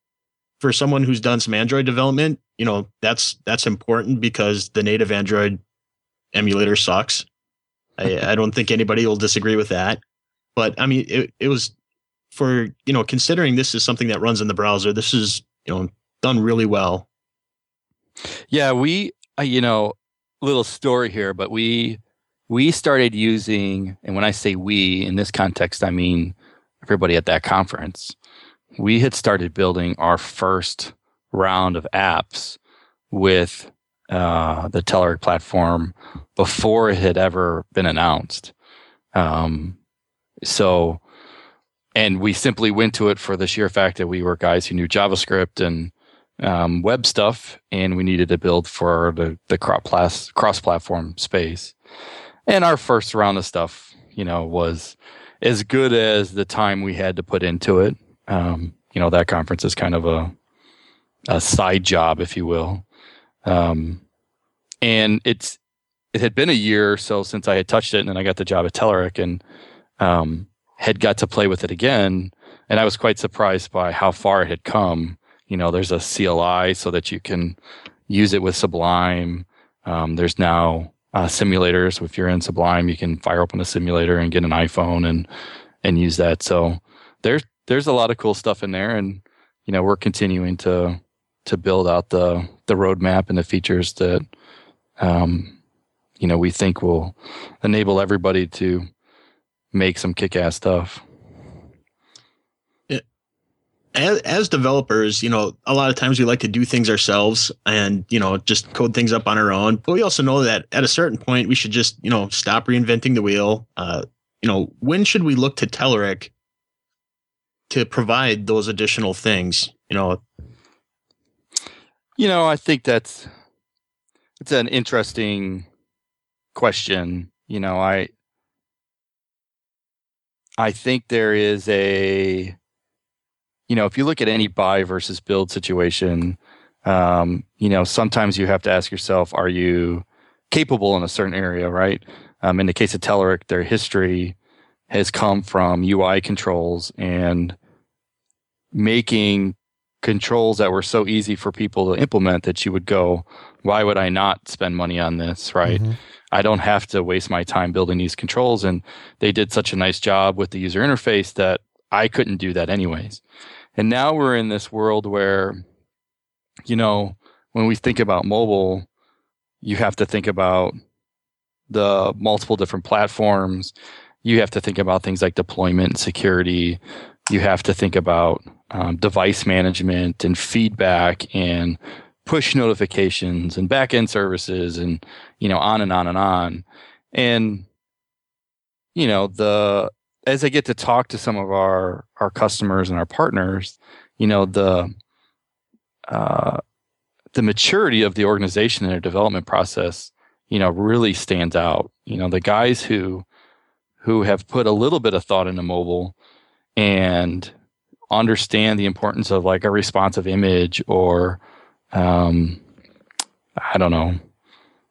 for someone who's done some Android development, you know, that's that's important because the native Android emulator sucks. I, I don't think anybody will disagree with that. But I mean, it, it was for you know considering this is something that runs in the browser. This is you know done really well. Yeah, we uh, you know little story here, but we we started using, and when I say we in this context, I mean everybody at that conference. We had started building our first round of apps with uh, the Telerik platform before it had ever been announced. Um, so, and we simply went to it for the sheer fact that we were guys who knew JavaScript and um, web stuff, and we needed to build for the the cross cross platform space. And our first round of stuff, you know, was as good as the time we had to put into it. Um, you know, that conference is kind of a a side job, if you will. Um, and it's it had been a year or so since I had touched it, and then I got the job at Telerik and um, had got to play with it again. And I was quite surprised by how far it had come. You know, there's a CLI so that you can use it with Sublime. Um, there's now uh, simulators. If you're in Sublime, you can fire open a simulator and get an iPhone and and use that. So there's there's a lot of cool stuff in there, and you know we're continuing to to build out the the roadmap and the features that um, you know we think will enable everybody to make some kick-ass stuff as, as developers, you know, a lot of times we like to do things ourselves and, you know, just code things up on our own. But we also know that at a certain point, we should just, you know, stop reinventing the wheel. Uh, you know, when should we look to Telerik to provide those additional things? You know, you know, I think that's it's an interesting question. You know, I I think there is a you know, if you look at any buy versus build situation, um, you know, sometimes you have to ask yourself, are you capable in a certain area, right? Um, in the case of Telerik, their history has come from UI controls and making controls that were so easy for people to implement that you would go, why would I not spend money on this? Right. Mm-hmm. I don't have to waste my time building these controls. And they did such a nice job with the user interface that I couldn't do that anyways. And now we're in this world where, you know, when we think about mobile, you have to think about the multiple different platforms. You have to think about things like deployment and security. You have to think about um, device management and feedback and push notifications and backend services and you know on and on and on and you know the as i get to talk to some of our our customers and our partners you know the uh, the maturity of the organization and their development process you know really stands out you know the guys who who have put a little bit of thought into mobile and understand the importance of like a responsive image or um, I don't know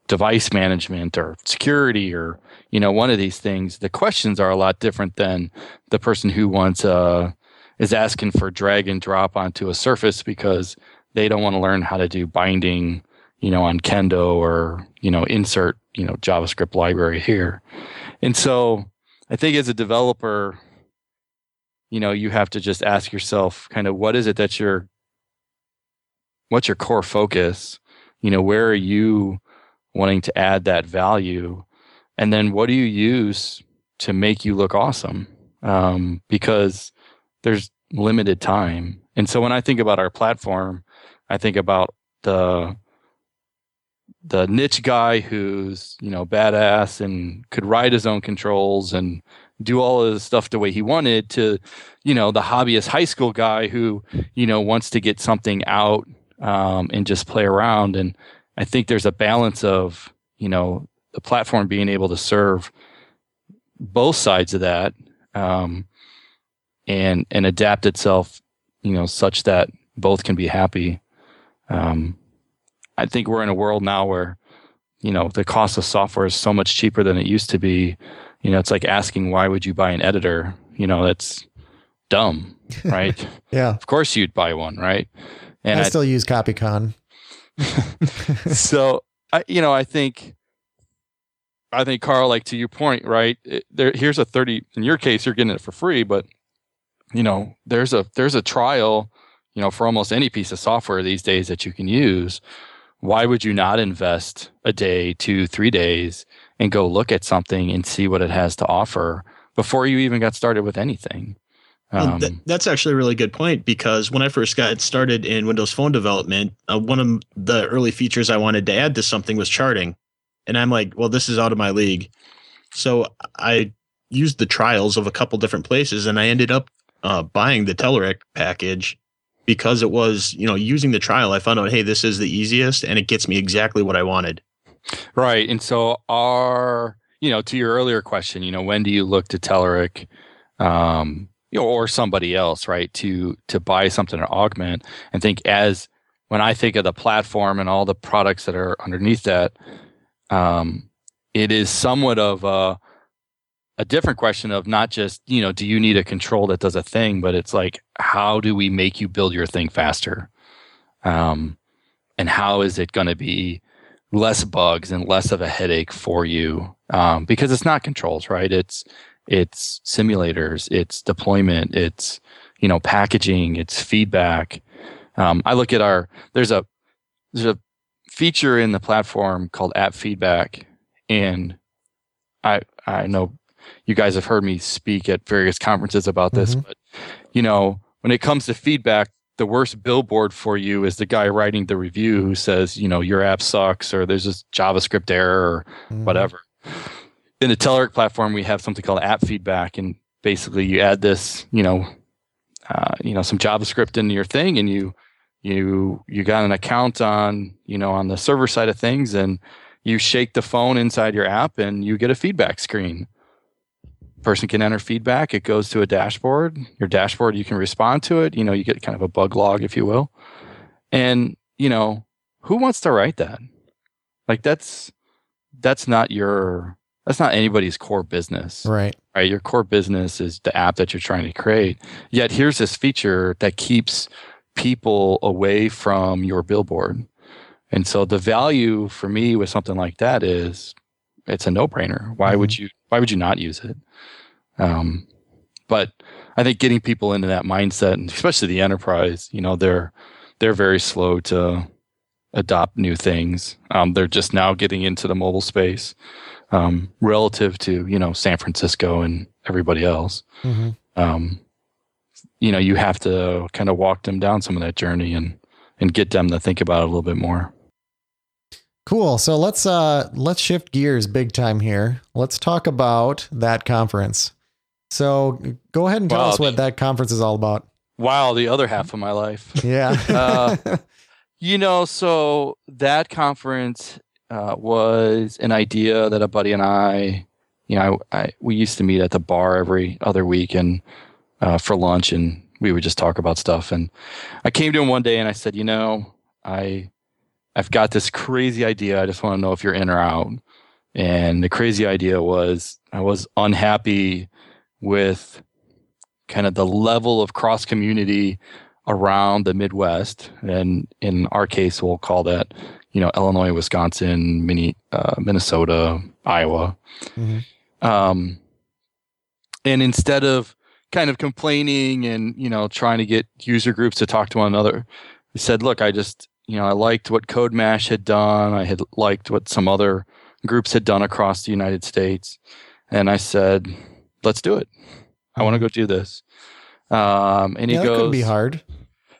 device management or security or you know one of these things the questions are a lot different than the person who wants a is asking for drag and drop onto a surface because they don't want to learn how to do binding, you know, on Kendo or, you know, insert, you know, JavaScript library here. And so I think as a developer, you know, you have to just ask yourself kind of what is it that you're, what's your core focus? You know, where are you wanting to add that value? And then what do you use to make you look awesome? Um, because there's limited time. And so when I think about our platform, I think about the the niche guy who's you know badass and could write his own controls and do all of stuff the way he wanted to you know the hobbyist high school guy who you know wants to get something out um, and just play around and i think there's a balance of you know the platform being able to serve both sides of that um, and and adapt itself, you know, such that both can be happy. Um, I think we're in a world now where, you know, the cost of software is so much cheaper than it used to be. You know, it's like asking why would you buy an editor? You know, that's dumb, right? yeah. Of course you'd buy one, right? And I, I still use CopyCon. so I, you know, I think I think Carl, like to your point, right? It, there, here's a thirty. In your case, you're getting it for free, but you know, there's a there's a trial, you know, for almost any piece of software these days that you can use. Why would you not invest a day, two, three days, and go look at something and see what it has to offer before you even got started with anything? Um, th- that's actually a really good point because when I first got started in Windows Phone development, uh, one of the early features I wanted to add to something was charting. And I'm like, well, this is out of my league. So I used the trials of a couple different places and I ended up uh, buying the Telerik package because it was, you know, using the trial, I found out, hey, this is the easiest and it gets me exactly what I wanted. Right. And so our, you know, to your earlier question, you know, when do you look to Telerik, um, you know, or somebody else, right, to to buy something to augment and think as when I think of the platform and all the products that are underneath that, um, it is somewhat of a a different question of not just you know do you need a control that does a thing but it's like how do we make you build your thing faster? Um, and how is it going to be less bugs and less of a headache for you? Um, because it's not controls right? It's it's simulators it's deployment it's you know packaging it's feedback. Um, i look at our there's a there's a feature in the platform called app feedback and i i know you guys have heard me speak at various conferences about this, mm-hmm. but you know, when it comes to feedback, the worst billboard for you is the guy writing the review who says, you know, your app sucks or there's this JavaScript error or mm-hmm. whatever. In the Telerik platform, we have something called app feedback, and basically you add this, you know, uh, you know, some JavaScript into your thing, and you you you got an account on you know on the server side of things, and you shake the phone inside your app, and you get a feedback screen person can enter feedback. It goes to a dashboard. Your dashboard, you can respond to it. You know, you get kind of a bug log, if you will. And, you know, who wants to write that? Like that's that's not your that's not anybody's core business. Right. Right. Your core business is the app that you're trying to create. Yet here's this feature that keeps people away from your billboard. And so the value for me with something like that is it's a no-brainer. Why mm-hmm. would you why would you not use it? Um, but I think getting people into that mindset, and especially the enterprise, you know, they're they're very slow to adopt new things. Um, they're just now getting into the mobile space um, relative to you know San Francisco and everybody else. Mm-hmm. Um, you know, you have to kind of walk them down some of that journey and and get them to think about it a little bit more. Cool. So let's uh let's shift gears big time here. Let's talk about that conference. So go ahead and tell wow, us what that conference is all about. Wow, the other half of my life. Yeah. uh, you know, so that conference uh, was an idea that a buddy and I, you know, I, I, we used to meet at the bar every other week and uh, for lunch, and we would just talk about stuff. And I came to him one day and I said, you know, I I've got this crazy idea. I just want to know if you're in or out. And the crazy idea was I was unhappy with kind of the level of cross community around the Midwest, and in our case, we'll call that you know Illinois, Wisconsin, mini, uh, Minnesota, Iowa. Mm-hmm. Um, and instead of kind of complaining and you know trying to get user groups to talk to one another, we said, look, I just you know I liked what CodeMash had done. I had liked what some other groups had done across the United States, and I said, let's do it. I want to go do this. Um, and he yeah, goes, could be hard.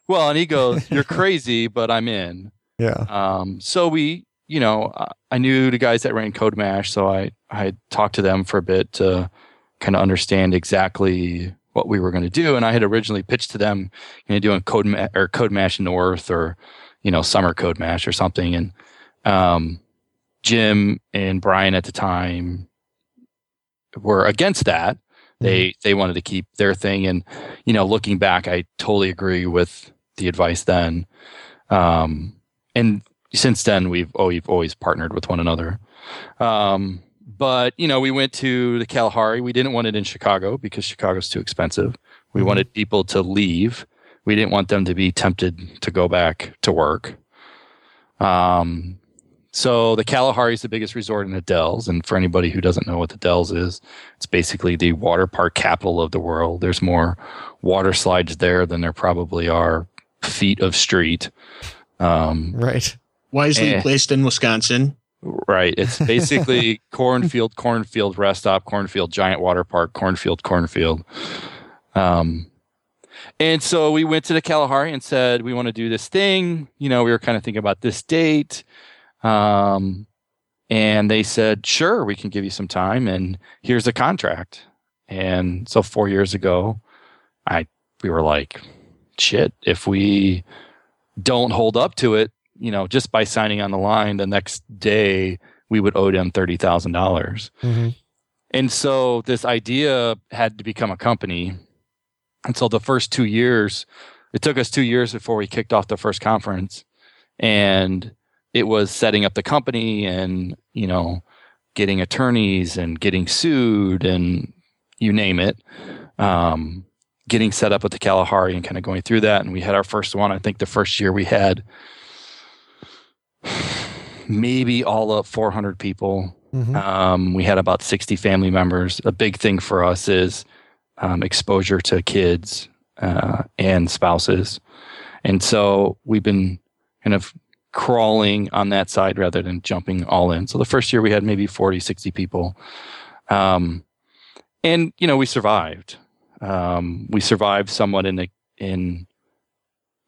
Well, and he goes, "You're crazy, but I'm in." Yeah. Um, so we, you know, I knew the guys that ran CodeMash, so I I talked to them for a bit to kind of understand exactly what we were going to do. And I had originally pitched to them, you know, doing Code or CodeMash North or you know Summer CodeMash or something. And um, Jim and Brian at the time were against that. They mm-hmm. they wanted to keep their thing, and you know, looking back, I totally agree with the advice then. Um, and since then, we've oh, we've always partnered with one another. Um, but you know, we went to the Kalahari. We didn't want it in Chicago because Chicago's too expensive. We mm-hmm. wanted people to leave. We didn't want them to be tempted to go back to work. Um, so the Kalahari is the biggest resort in the Dells, and for anybody who doesn't know what the Dells is, it's basically the water park capital of the world. There's more water slides there than there probably are feet of street. Um, right. Wisely and, placed in Wisconsin. Right. It's basically cornfield, cornfield, rest stop, cornfield, giant water park, cornfield, cornfield. Um, and so we went to the Kalahari and said, we want to do this thing. You know, we were kind of thinking about this date. Um, and they said, sure, we can give you some time and here's a contract. And so four years ago, I, we were like, shit, if we don't hold up to it, you know, just by signing on the line the next day, we would owe them $30,000. mm-hmm. And so this idea had to become a company. And so the first two years, it took us two years before we kicked off the first conference. And it was setting up the company and you know getting attorneys and getting sued and you name it um, getting set up with the kalahari and kind of going through that. And we had our first one. I think the first year we had maybe all up 400 people. Mm-hmm. um, we had about 60 family members. A big thing for us is um, exposure to kids uh, and spouses. And so we've been kind of crawling on that side rather than jumping all in. So the first year we had maybe 40, 60 people. Um, and, you know, we survived. Um, we survived somewhat in the, in,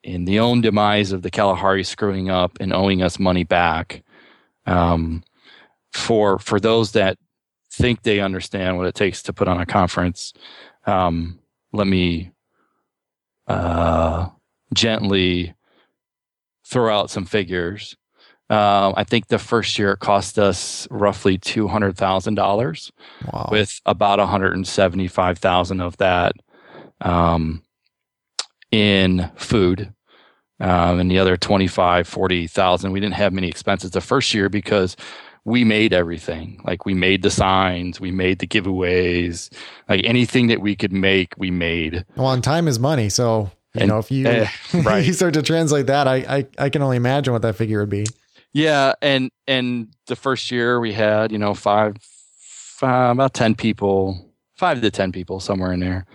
in the own demise of the Kalahari screwing up and owing us money back. Um, for, for those that think they understand what it takes to put on a conference, um, let me, uh, gently throw out some figures. Um, I think the first year it cost us roughly two hundred thousand wow. dollars, with about one hundred and seventy-five thousand of that um, in food, um, and the other 25, 40,000. We didn't have many expenses the first year because we made everything. Like we made the signs, we made the giveaways, like anything that we could make, we made. Well, and time is money, so you and, know, if you uh, right. you start to translate that, I, I I can only imagine what that figure would be. Yeah, and and the first year we had you know five, five about ten people, five to ten people somewhere in there,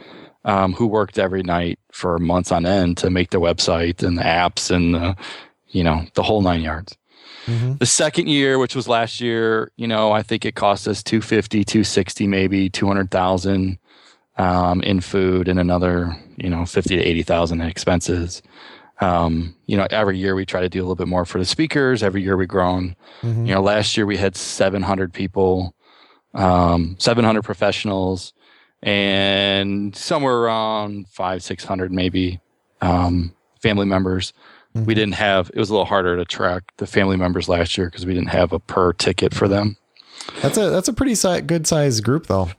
um, who worked every night for months on end to make the website and the apps and the, you know the whole nine yards. Mm-hmm. The second year, which was last year, you know, I think it cost us 250, 260, maybe 200,000 um, in food and another, you know, 50 to 80,000 in expenses. Um, you know, every year we try to do a little bit more for the speakers. Every year we've grown. Mm-hmm. You know, last year we had 700 people, um, 700 professionals, and somewhere around five, 600 maybe um, family members. Mm-hmm. We didn't have. It was a little harder to track the family members last year because we didn't have a per ticket for them. That's a that's a pretty si- good sized group though.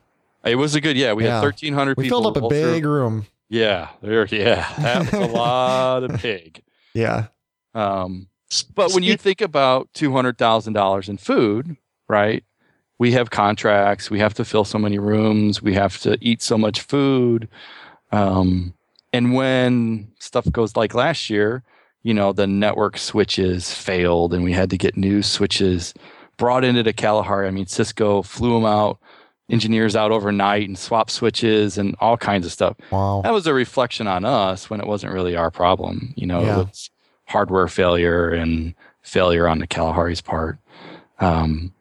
It was a good, yeah. We yeah. had 1,300 we people. We filled up a big through. room. Yeah. There, yeah. That was a lot of pig. Yeah. Um, but when you think about $200,000 in food, right? We have contracts. We have to fill so many rooms. We have to eat so much food. Um, and when stuff goes like last year, you know, the network switches failed and we had to get new switches brought into the Kalahari. I mean, Cisco flew them out, engineers out overnight and swap switches and all kinds of stuff. Wow. That was a reflection on us when it wasn't really our problem. You know, Yeah. it was hardware failure and failure on the Kalahari's part. Um,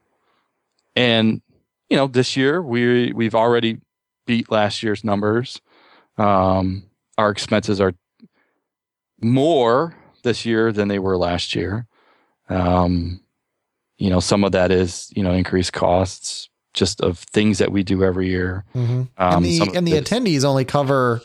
and you know, this year we we've already beat last year's numbers. Um, our expenses are more this year than they were last year. Um, you know, some of that is you know increased costs just of things that we do every year. hmm Um, and the and the attendees only cover.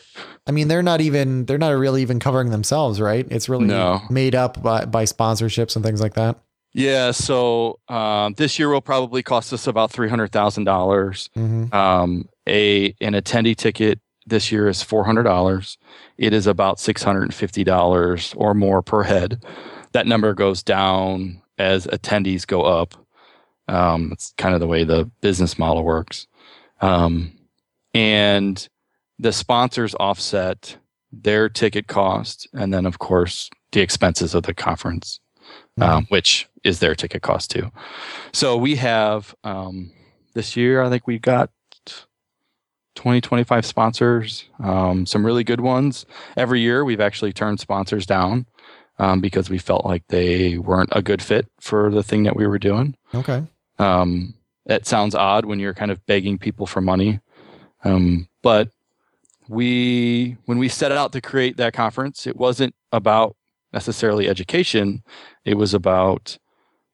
I mean, they're not even they're not really even covering themselves, right? It's really No. made up by by sponsorships and things like that. Yeah, so um, this year will probably cost us about three hundred thousand dollars. hmm Um, a an attendee ticket this year is four hundred dollars. It is about six hundred and fifty dollars or more per head. That number goes down as attendees go up. Um, it's kind of the way the business model works. Um, and the sponsors offset their ticket cost, and then of course the expenses of the conference um, which is their ticket cost too. So we have um, this year, I think we got 20, 25 sponsors, um, some really good ones. Every year, we've actually turned sponsors down um, because we felt like they weren't a good fit for the thing that we were doing. Okay. Um, it sounds odd when you're kind of begging people for money, um, but we when we set out to create that conference, it wasn't about necessarily education. It was about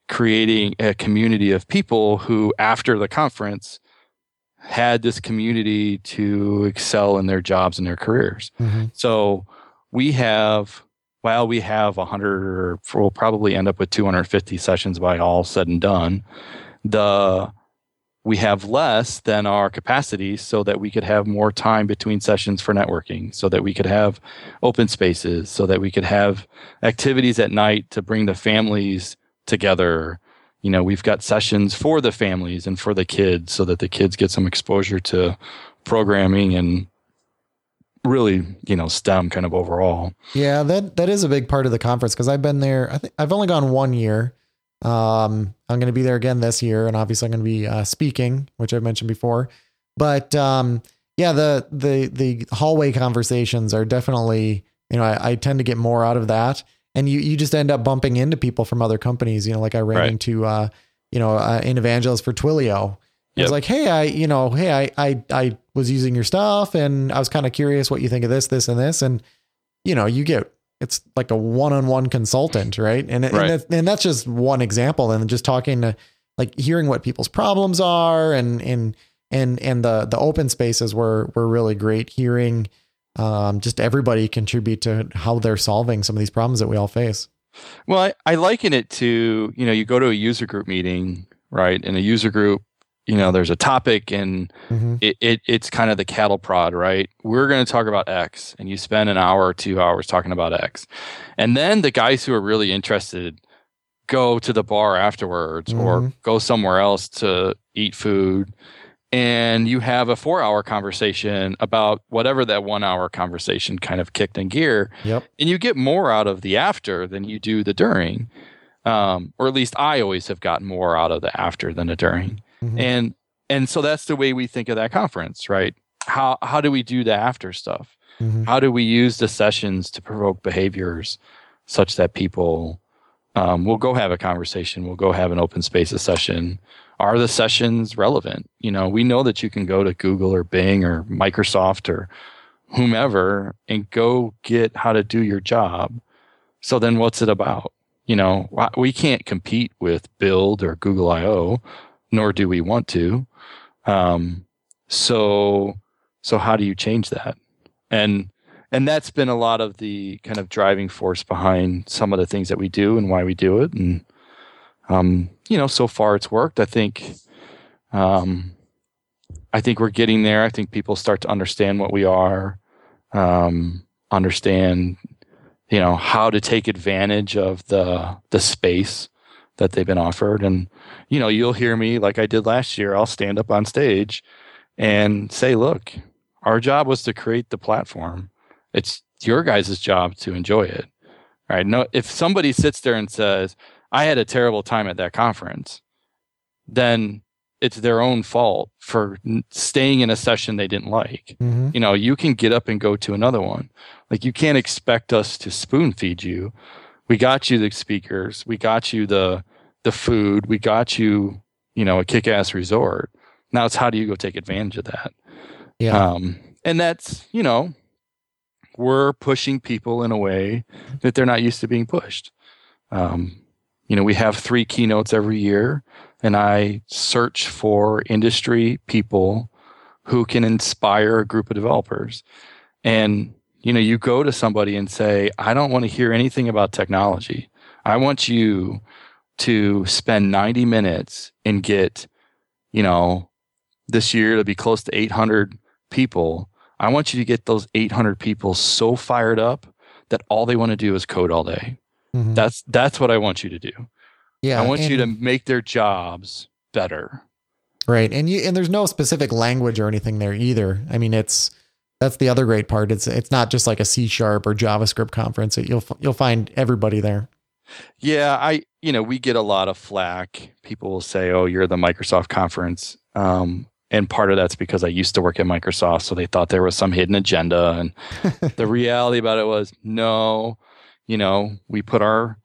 creating a community of people who, after the conference, had this community to excel in their jobs and their careers. hmm So we have, while we have 100 or we'll probably end up with 250 sessions by all said and done, the we have less than our capacity so that we could have more time between sessions for networking, so that we could have open spaces, so that we could have activities at night to bring the families together. You know, we've got sessions for the families and for the kids so that the kids get some exposure to programming and really, you know, STEM kind of overall. Yeah, that that is a big part of the conference because I've been there. I think I've only gone one year. Um, I'm going to be there again this year, and obviously I'm going to be uh, speaking, which I've mentioned before. But um, yeah, the the the hallway conversations are definitely you know I, I tend to get more out of that, and you you just end up bumping into people from other companies. You know, like I ran Right. into uh, you know uh, an evangelist for Twilio. It was like, hey, I, you know, hey, I, I, I was using your stuff and I was kind of curious what you think of this, this, and this. And, you know, you get, it's like a one-on-one consultant, right? And, Right. and, that's, and that's just one example. And just talking to like hearing what people's problems are and, and, and, and the, the open spaces were, were really great hearing, um, just everybody contribute to how they're solving some of these problems that we all face. Well, I, I liken it to, you know, you go to a user group meeting, right? In a user group, you know, there's a topic and Mhm. it, it it's kind of the cattle prod, right? We're going to talk about X, and you spend an hour or two hours talking about X, and then the guys who are really interested go to the bar afterwards or Mhm. go somewhere else to eat food, and you have a four-hour conversation about whatever that one-hour conversation kind of kicked in gear, Yep. and you get more out of the after than you do the during, um, or at least I always have gotten more out of the after than the during Mhm. and and so that's the way we think of that conference right? How how do we do the after stuff? Mhm. how do we use the sessions to provoke behaviors such that people um, will go have a conversation we'll go have an open spaces session? Are the sessions relevant? You know we know that you can go to google or bing or microsoft or whomever and go get how to do your job. So then what's it about? You know we can't compete with build or google io nor do we want to. Um, so so how do you change that? And and that's been a lot of the kind of driving force behind some of the things that we do and why we do it. And um, you know so far it's worked. I think um, i think we're getting there. I think people start to understand what we are um, understand you know how to take advantage of the the space that they've been offered and you know you'll hear me like i did last year i'll stand up on stage and say look Our job was to create the platform. It's your guys' job to enjoy it. Right? No, if somebody sits there and says, "I had a terrible time at that conference," then it's their own fault for staying in a session they didn't like. Mm-hmm. You know, you can get up and go to another one. Like you can't expect us to spoon feed you. We got you the speakers, we got you the the food, we got you, you know, a kick-ass resort. Now it's how do you go take advantage of that? Yeah. Um, and that's, you know, we're pushing people in a way that they're not used to being pushed. Um, you know, we have three keynotes every year and I search for industry people who can inspire a group of developers. And you know, you go to somebody and say, "I don't want to hear anything about technology. I want you to spend 90 minutes and get, you know, this year to be close to 800 people. I want you to get those 800 people so fired up that all they want to do is code all day. Mm-hmm. That's that's what I want you to do. Yeah. I want and, you to make their jobs better. Right. And you and there's no specific language or anything there either. I mean, it's that's the other great part. It's it's not just like a C sharp or JavaScript conference. It, you'll you'll find everybody there. Yeah, I you know we get a lot of flack. People will say, "Oh, you're the Microsoft conference," um, and part of that's because I used to work at Microsoft, so they thought there was some hidden agenda. And the reality about it was, no, you know, we put our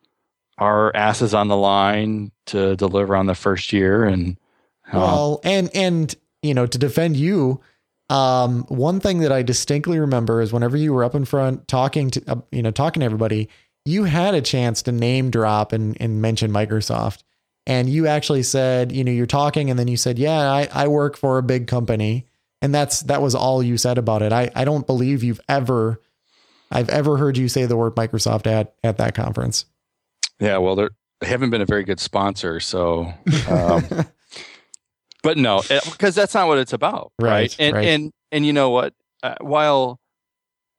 our asses on the line to deliver on the first year and uh, well and and you know to defend you um, one thing that I distinctly remember is whenever you were up in front talking to uh, you know talking to everybody you had a chance to name drop and, and mention Microsoft. And you actually said you know you're talking and then you said yeah I, I work for a big company. And that's that was all you said about it. I, I don't believe you've ever I've ever heard you say the word Microsoft at at that conference. Yeah, well, they haven't been a very good sponsor, so. Um, but no, because that's not what it's about, right? right? And right. and and you know what? Uh, while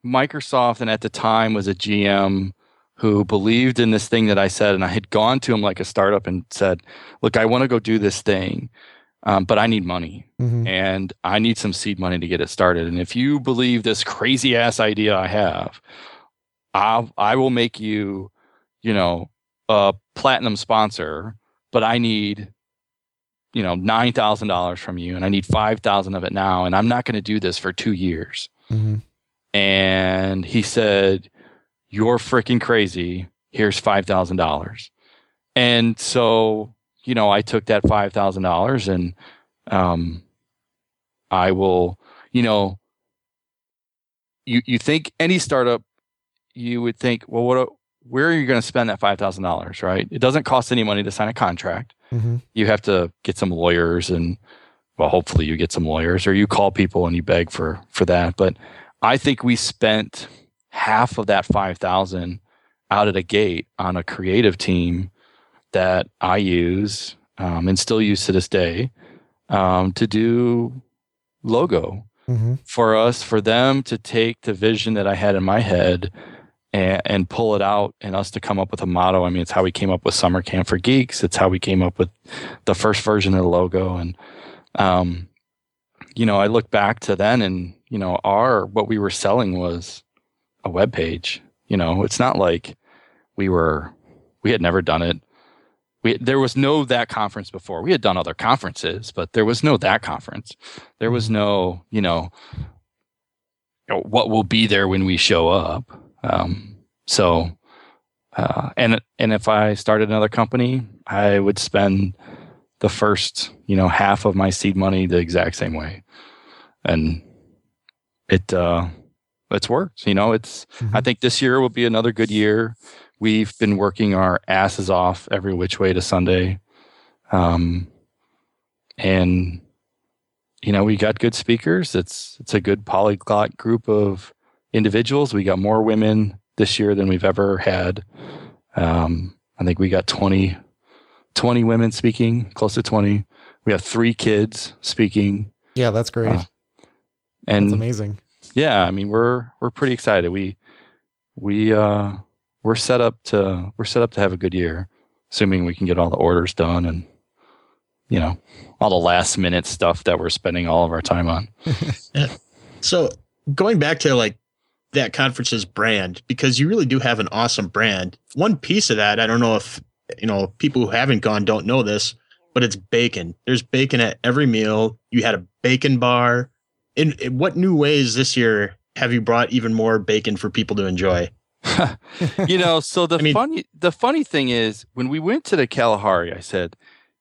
Microsoft and at the time was a GM who believed in this thing that I said, and I had gone to him like a startup and said, "Look, I want to go do this thing." Um, but I need money mm-hmm. and I need some seed money to get it started. And if you believe this crazy ass idea I have, I'll, I will make you, you know, a platinum sponsor, but I need, you know, nine thousand dollars from you, and I need five thousand of it now, and I'm not going to do this for two years. Mm-hmm. And he said, "You're freaking crazy. Here's five thousand dollars." And so, you know, I took that five thousand dollars, and um, I will, you know, you you think any startup, you would think, well, what where are you going to spend that $5,000, right? It doesn't cost any money to sign a contract. Mm-hmm. You have to get some lawyers and well, hopefully you get some lawyers or you call people and you beg for for that, but I think we spent half of that 5,000 out at a gate on a creative team that I use um, and still use to this day um, to do logo mm-hmm. for us, for them to take the vision that I had in my head and, and pull it out and us to come up with a motto. I mean, it's how we came up with Summer Camp for Geeks. It's how we came up with the first version of the logo. And, um, you know, I look back to then and, you know, our, what we were selling was a web page. You know, it's not like we were, we had never done it. We, there was no that conference before. We had done other conferences, but there was no that conference. There was mm-hmm. no, you know, what will be there when we show up. Um, so, uh, and and if I started another company, I would spend the first you know half of my seed money the exact same way, and it uh, it's worked. You know, it's mm-hmm. I think this year will be another good year. We've been working our asses off every which way to Sunday, um, and you know we got good speakers. It's it's a good polyglot group of individuals. We got more women this year than we've ever had. Um, I think we got 20, 20 women speaking, close to 20. We have three kids speaking. Yeah, that's great. Uh, and that's amazing. Yeah, I mean we're we're pretty excited. We we uh we're set up to we're set up to have a good year, assuming we can get all the orders done and you know all the last minute stuff that we're spending all of our time on. So going back to like that conference's brand, because you really do have an awesome brand. One piece of that, I don't know if you know people who haven't gone don't know this, but it's bacon. There's bacon at every meal. You had a bacon bar. In, in what new ways this year have you brought even more bacon for people to enjoy? you know, so the I mean, funny the funny thing is when we went to the Kalahari, I said,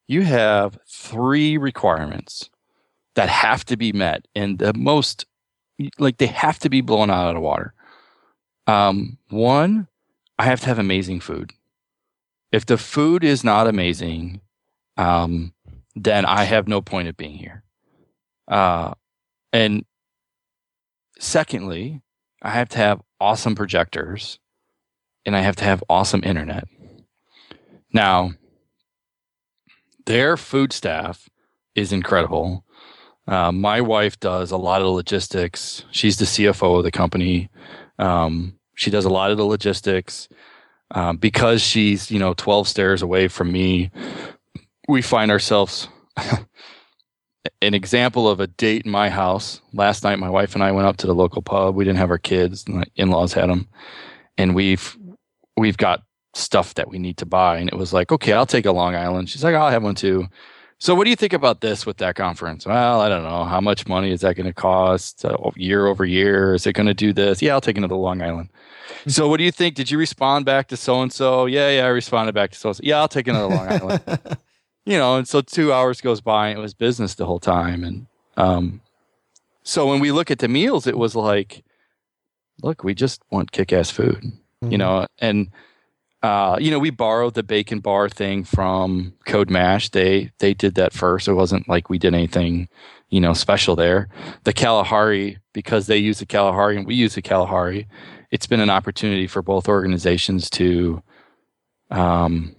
you have three requirements that have to be met and the most like they have to be blown out of the water. Um, one, I have to have amazing food. If the food is not amazing, um, then I have no point of being here. Uh, and secondly, I have to have awesome projectors and I have to have awesome internet. Now, their food staff is incredible. Uh, my wife does a lot of logistics. She's the CFO of the company. Um, she does a lot of the logistics. Um, because she's, you know, 12 stairs away from me, we find ourselves an example of a date in my house. Last night, my wife and I went up to the local pub. We didn't have our kids, my in-laws had them, and we've we've got stuff that we need to buy. And it was like, okay, I'll take a Long Island. She's like, I'll have one too. So, what do you think about this with that conference? Well, I don't know. How much money is that going to cost uh, year over year? Is it going to do this? Yeah, I'll take another Long Island. so, what do you think? Did you respond back to so and so? Yeah, yeah, I responded back to so and so. Yeah, I'll take another Long Island. you know, and so two hours goes by and it was business the whole time. And um, so when we look at the meals, it was like, look, we just want kick ass food, mm-hmm. you know, and uh, you know, we borrowed the bacon bar thing from CodeMash. They they did that first. It wasn't like we did anything, you know, special there. The Kalahari, because they use the Kalahari and we use the Kalahari, it's been an opportunity for both organizations to um,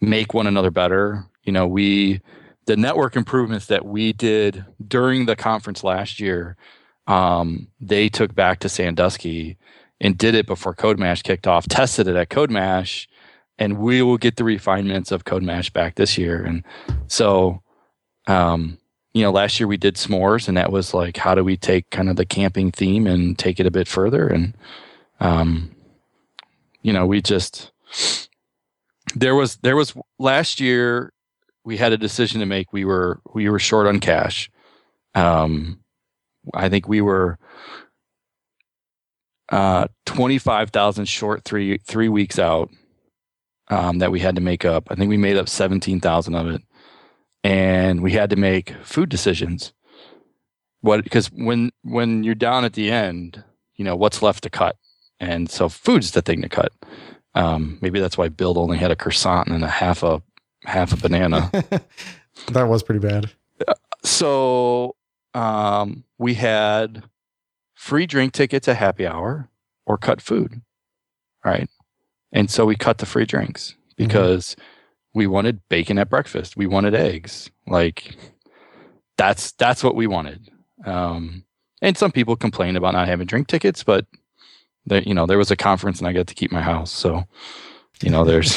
make one another better. You know, we the network improvements that we did during the conference last year, um, they took back to Sandusky and did it before CodeMash kicked off, tested it at CodeMash, and we will get the refinements of CodeMash back this year. And so, um, you know, last year we did s'mores, and that was like, how do we take kind of the camping theme and take it a bit further? And, um, you know, we just there was there was last year we had a decision to make. We were we were short on cash. Um, I think we were uh, twenty five thousand short three three weeks out um, that we had to make up. I think we made up seventeen thousand of it, and we had to make food decisions. What because when when you're down at the end, you know what's left to cut, and so food's the thing to cut. Um, maybe that's why Bill only had a croissant and a half a half a banana. that was pretty bad. So um, we had free drink tickets at happy hour or cut food, right? And so we cut the free drinks mm-hmm. because mm-hmm. we wanted bacon at breakfast. We wanted eggs. Like that's that's what we wanted. Um, and some people complain about not having drink tickets, but there, you know, there was a conference and I got to keep my house. So, you know, there's,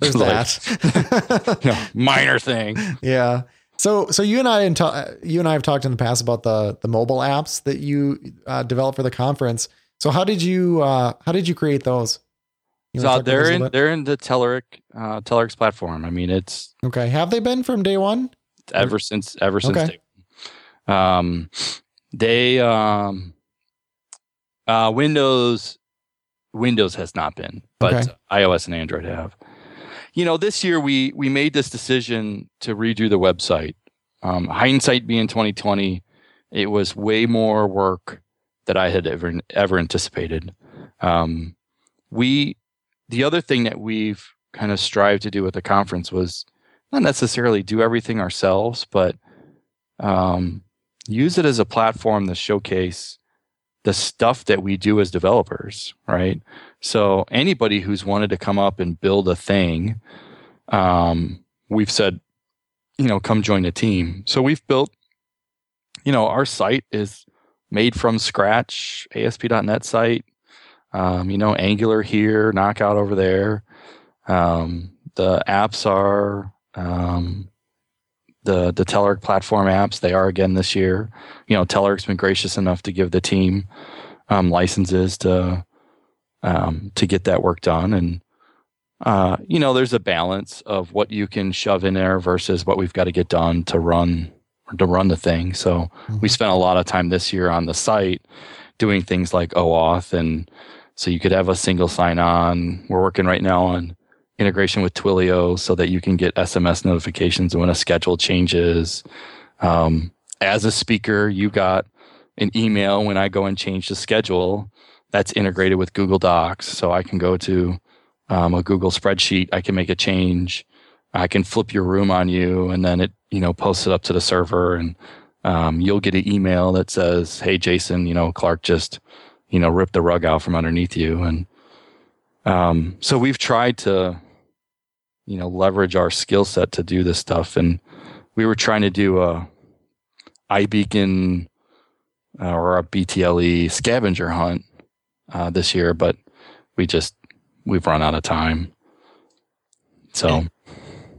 there's like, that you know, minor thing. Yeah. So, so you and I, and you and I have talked in the past about the the mobile apps that you uh, developed for the conference. So, how did you uh, how did you create those? You so they're in they're in the Telerik uh, Telerik's platform. I mean, it's okay. Have they been from day one? Ever since ever since okay. day. Um, they um uh, Windows Windows has not been, but okay. iOS and Android have. You know, this year we we made this decision to redo the website. Um, hindsight being 2020, it was way more work that I had ever ever anticipated. Um, we the other thing that we've kind of strived to do with the conference was not necessarily do everything ourselves, but um, use it as a platform to showcase the stuff that we do as developers, right? So anybody who's wanted to come up and build a thing, um, we've said, you know, come join the team. So we've built, you know, our site is made from scratch, ASP.NET site. Um, you know, Angular here, Knockout over there. Um, the apps are um, the the Telerik platform apps. They are again this year. You know, Telerik's been gracious enough to give the team um, licenses to um, to get that work done, and uh, you know, there's a balance of what you can shove in there versus what we've got to get done to run to run the thing. So mm-hmm. we spent a lot of time this year on the site doing things like OAuth, and so you could have a single sign on. We're working right now on integration with Twilio so that you can get SMS notifications when a schedule changes. Um, as a speaker, you got an email when I go and change the schedule. That's integrated with Google Docs, so I can go to um, a Google spreadsheet. I can make a change. I can flip your room on you, and then it you know posts it up to the server, and um, you'll get an email that says, "Hey, Jason, you know Clark just you know ripped the rug out from underneath you," and um, so we've tried to you know leverage our skill set to do this stuff, and we were trying to do a iBeacon uh, or a BTLE scavenger hunt uh, this year, but we just we've run out of time. So, and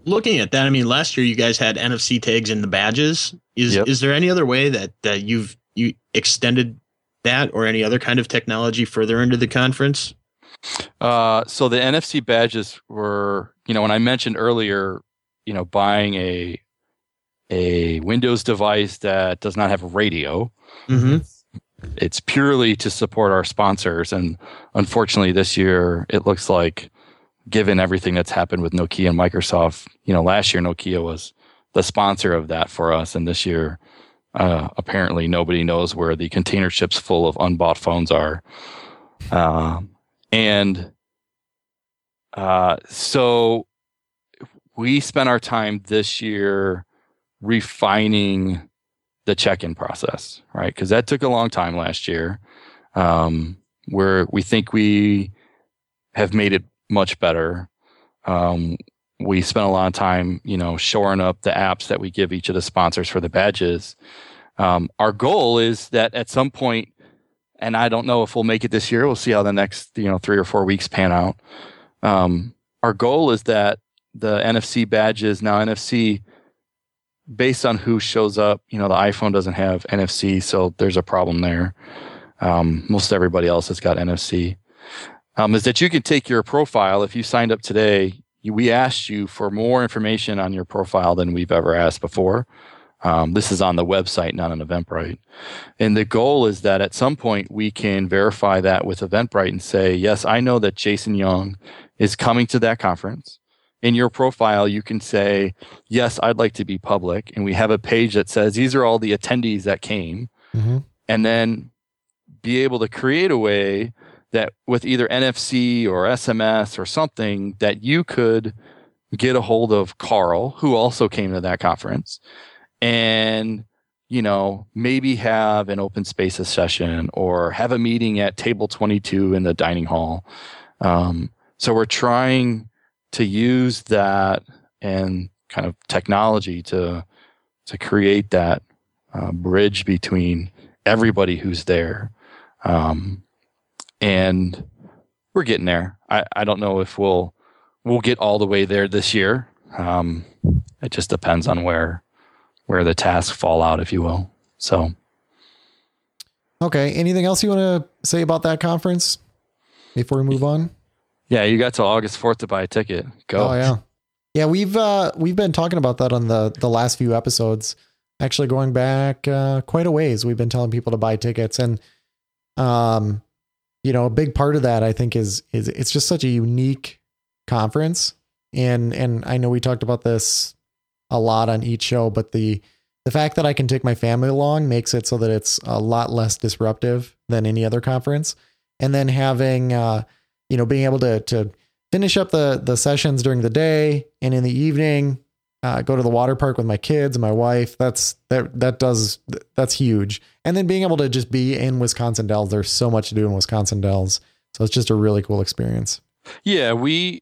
looking at that, I mean, last year you guys had NFC tags in the badges. Is yep. is there any other way that that you've you extended that or any other kind of technology further into the conference? Uh, so the NFC badges were, you know, when I mentioned earlier, you know, buying a a Windows device that does not have a radio. Mm-hmm it's purely to support our sponsors. And unfortunately, this year it looks like, given everything that's happened with Nokia and Microsoft, you know, last year Nokia was the sponsor of that for us, and this year, uh, apparently nobody knows where the container ships full of unbought phones are. Uh, and uh, so we spent our time this year refining the check-in process, right? Because that took a long time last year. Um, where we think we have made it much better. Um, we spent a lot of time, you know, shoring up the apps that we give each of the sponsors for the badges. Um, our goal is that at some point, and I don't know if we'll make it this year. We'll see how the next, you know, three or four weeks pan out. Um, our goal is that the NFC badges now NFC based on who shows up, you know, the iPhone doesn't have NFC, so there's a problem there. Um, most everybody else has got NFC. Um, is that you can take your profile if you signed up today. You, we asked you for more information on your profile than we've ever asked before. Um, this is on the website, not on Eventbrite. And the goal is that at some point we can verify that with Eventbrite and say, yes, I know that Jason Young is coming to that conference in your profile, you can say, Yes, I'd like to be public. And we have a page that says, These are all the attendees that came. Mm-hmm. And then be able to create a way that with either NFC or SMS or something that you could get a hold of Carl, who also came to that conference, and you know, maybe have an open spaces session or have a meeting at table 22 in the dining hall. Um, so we're trying to use that and kind of technology to to create that uh, bridge between everybody who's there. Um, and we're getting there. I, I don't know if we'll we'll get all the way there this year. Um, it just depends on where where the tasks fall out if you will. So. Okay. Anything else you want to say about that conference before we move on yeah, you got till August fourth to buy a ticket. Go. Oh yeah, yeah. We've uh, we've been talking about that on the the last few episodes. Actually, going back uh, quite a ways, we've been telling people to buy tickets, and um, you know, a big part of that I think is is it's just such a unique conference, and and I know we talked about this a lot on each show, but the the fact that I can take my family along makes it so that it's a lot less disruptive than any other conference, and then having uh, you know, being able to to finish up the the sessions during the day and in the evening, uh, go to the water park with my kids and my wife. That's that that does that's huge. And then being able to just be in Wisconsin Dells. There's so much to do in Wisconsin Dells, so it's just a really cool experience. Yeah, we,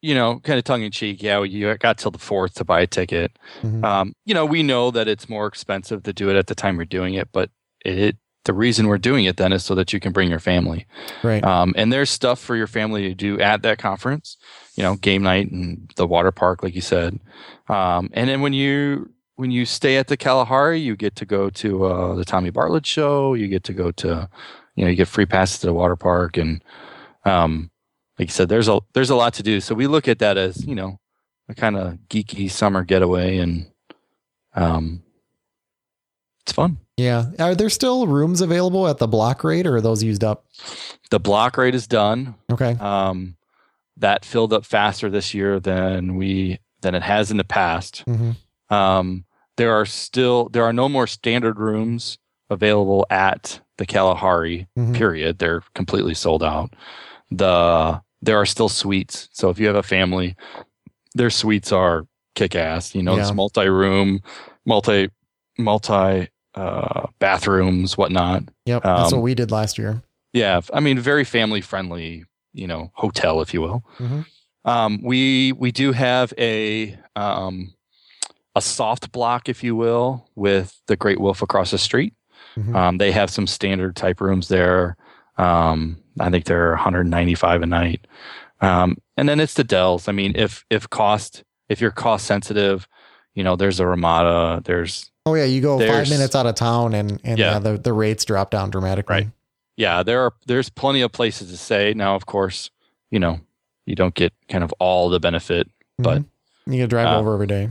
you know, kind of tongue in cheek. Yeah, you got till the fourth to buy a ticket. Mm-hmm. Um, you know, we know that it's more expensive to do it at the time we're doing it, but it the reason we're doing it then is so that you can bring your family. Right. Um, and there's stuff for your family to do at that conference, you know, game night and the water park, like you said. Um, and then when you when you stay at the Kalahari, you get to go to uh, the Tommy Bartlett show. You get to go to, you know, you get free passes to the water park, and um, like you said, there's a there's a lot to do. So we look at that as you know a kind of geeky summer getaway, and um, it's fun. Yeah. Are there still rooms available at the block rate, or are those used up? The block rate is done. Okay. Um, that filled up faster this year than we than it has in the past. hmm Um, there are still there are no more standard rooms available at the Kalahari. Mhm. Period. They're completely sold out. The there are still suites. So if you have a family, their suites are kick ass. You know, Yeah. it's multi room, multi multi uh, bathrooms, whatnot. Yep. That's Um, what we did last year. Yeah, I mean, very family friendly. You know, hotel, if you will. Mhm. Um, we we do have a um, a soft block, if you will, with the Great Wolf across the street. Mhm. Um, they have some standard type rooms there. Um, I think they're 195 a night. Um, and then it's the Dells. I mean, if if cost if you're cost sensitive, you know, there's a Ramada. There's Oh yeah, you go five minutes out of town, and and yeah, the the rates drop down dramatically. Right. yeah, there are there's plenty of places to stay. Now, of course, you know, you don't get kind of all the benefit But, Mhm. you gotta drive uh, over every day.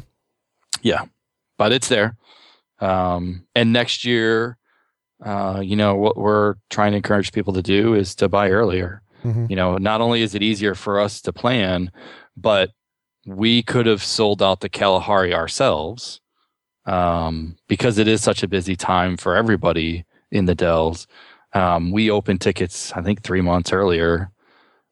Yeah, but it's there. Um, and next year, uh, you know, what we're trying to encourage people to do is to buy earlier. Mhm. You know, not only is it easier for us to plan, but we could have sold out the Kalahari ourselves um, because it is such a busy time for everybody in the Dells. Um, we opened tickets, I think, three months earlier,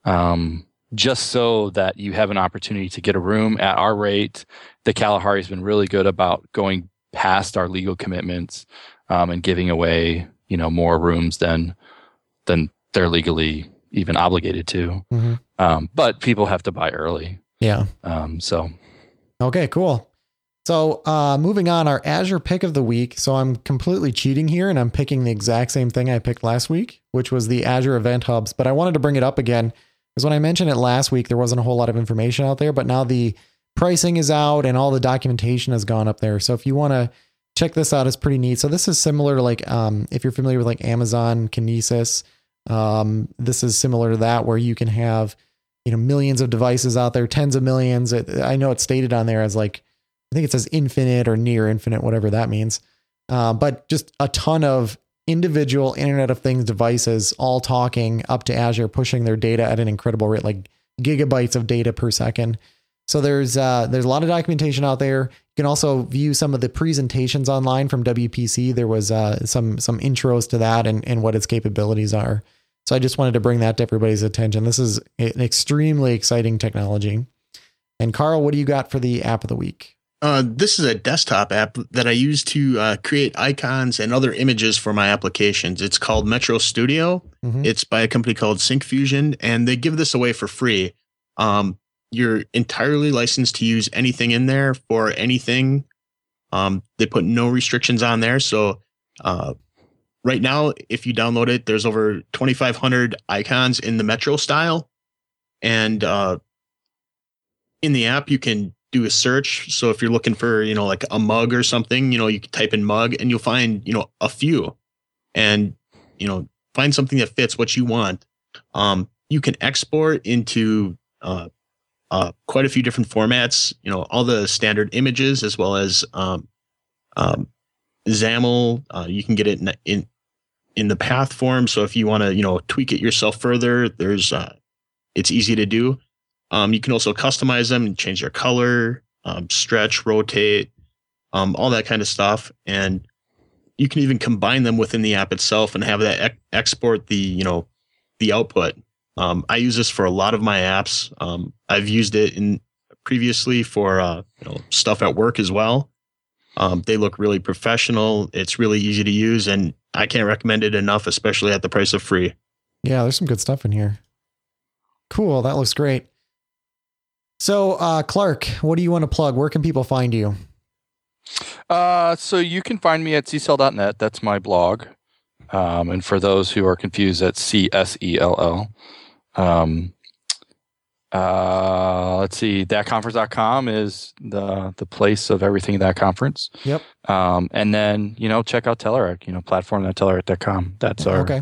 um, just so that you have an opportunity to get a room at our rate. The Kalahari has been really good about going past our legal commitments um, and giving away, you know, more rooms than than they're legally even obligated to. Mhm. Um, but people have to buy early. Yeah. Um, so Okay, cool. So, uh, moving on, our Azure pick of the week. So, I'm completely cheating here and I'm picking the exact same thing I picked last week, which was the Azure Event Hubs. But I wanted to bring it up again because when I mentioned it last week, there wasn't a whole lot of information out there, but now the pricing is out and all the documentation has gone up there. So, if you want to check this out, it's pretty neat. So, this is similar to like, um, if you're familiar with like Amazon Kinesis, um, this is similar to that where you can have you know millions of devices out there tens of millions i know it's stated on there as like i think it says infinite or near infinite whatever that means uh, but just a ton of individual internet of things devices all talking up to azure pushing their data at an incredible rate like gigabytes of data per second so there's uh, there's a lot of documentation out there you can also view some of the presentations online from wpc there was uh, some some intros to that and, and what its capabilities are so I just wanted to bring that to everybody's attention. This is an extremely exciting technology. And Carl, what do you got for the app of the week? Uh, this is a desktop app that I use to uh, create icons and other images for my applications. It's called Metro Studio. Mhm. It's by a company called SyncFusion, and they give this away for free. Um, you're entirely licensed to use anything in there for anything. Um, they put no restrictions on there. So uh, right now, if you download it, there's over 2,500 icons in the Metro style. And uh, in the app, you can do a search. So if you're looking for, you know, like a mug or something, you know, you can type in mug and you'll find, you know, a few and, you know, find something that fits what you want. Um, you can export into uh, uh, quite a few different formats, you know, all the standard images as well as um, um, XAML. Uh, you can get it in, in in the path form. So if you want to, you know, tweak it yourself further, there's uh, it's easy to do. Um, you can also customize them and change their color, um, stretch, rotate, um, all that kind of stuff. And you can even combine them within the app itself and have that export the, you know, the output. Um, I use this for a lot of my apps. Um, I've used it in previously for uh, you know stuff at work as well. Um, they look really professional. It's really easy to use, and I can't recommend it enough, especially at the price of free. Yeah, there's some good stuff in here. Cool. That looks great. So, uh, Clark, what do you want to plug? Where can people find you? Uh, so you can find me at csell.net. That's my blog. Um, and for those who are confused, that's C S E L L. Um, Uh, let's see. Thatconference.com is the the place of everything at that conference. Yep. Um, and then you know check out Telerik. You know platform.telerik.com. That's our Okay.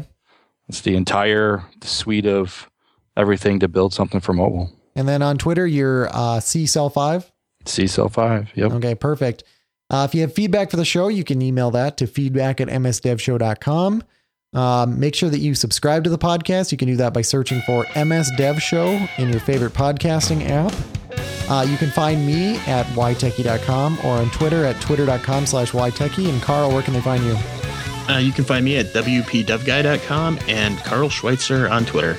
It's the entire suite of everything to build something for mobile. And then on Twitter, you're uh, csell5. csell five. Yep. Okay, perfect. Uh, if you have feedback for the show, you can email that to feedback at msdevshow.com. Um, make sure that you subscribe to the podcast. You can do that by searching for MS Dev Show in your favorite podcasting app. Uh, you can find me at ytechie.com or on Twitter at twitter.com slash ytechie. And Carl, where can they find you? Uh, you can find me at wpdevguy.com and Carl Schweitzer on Twitter.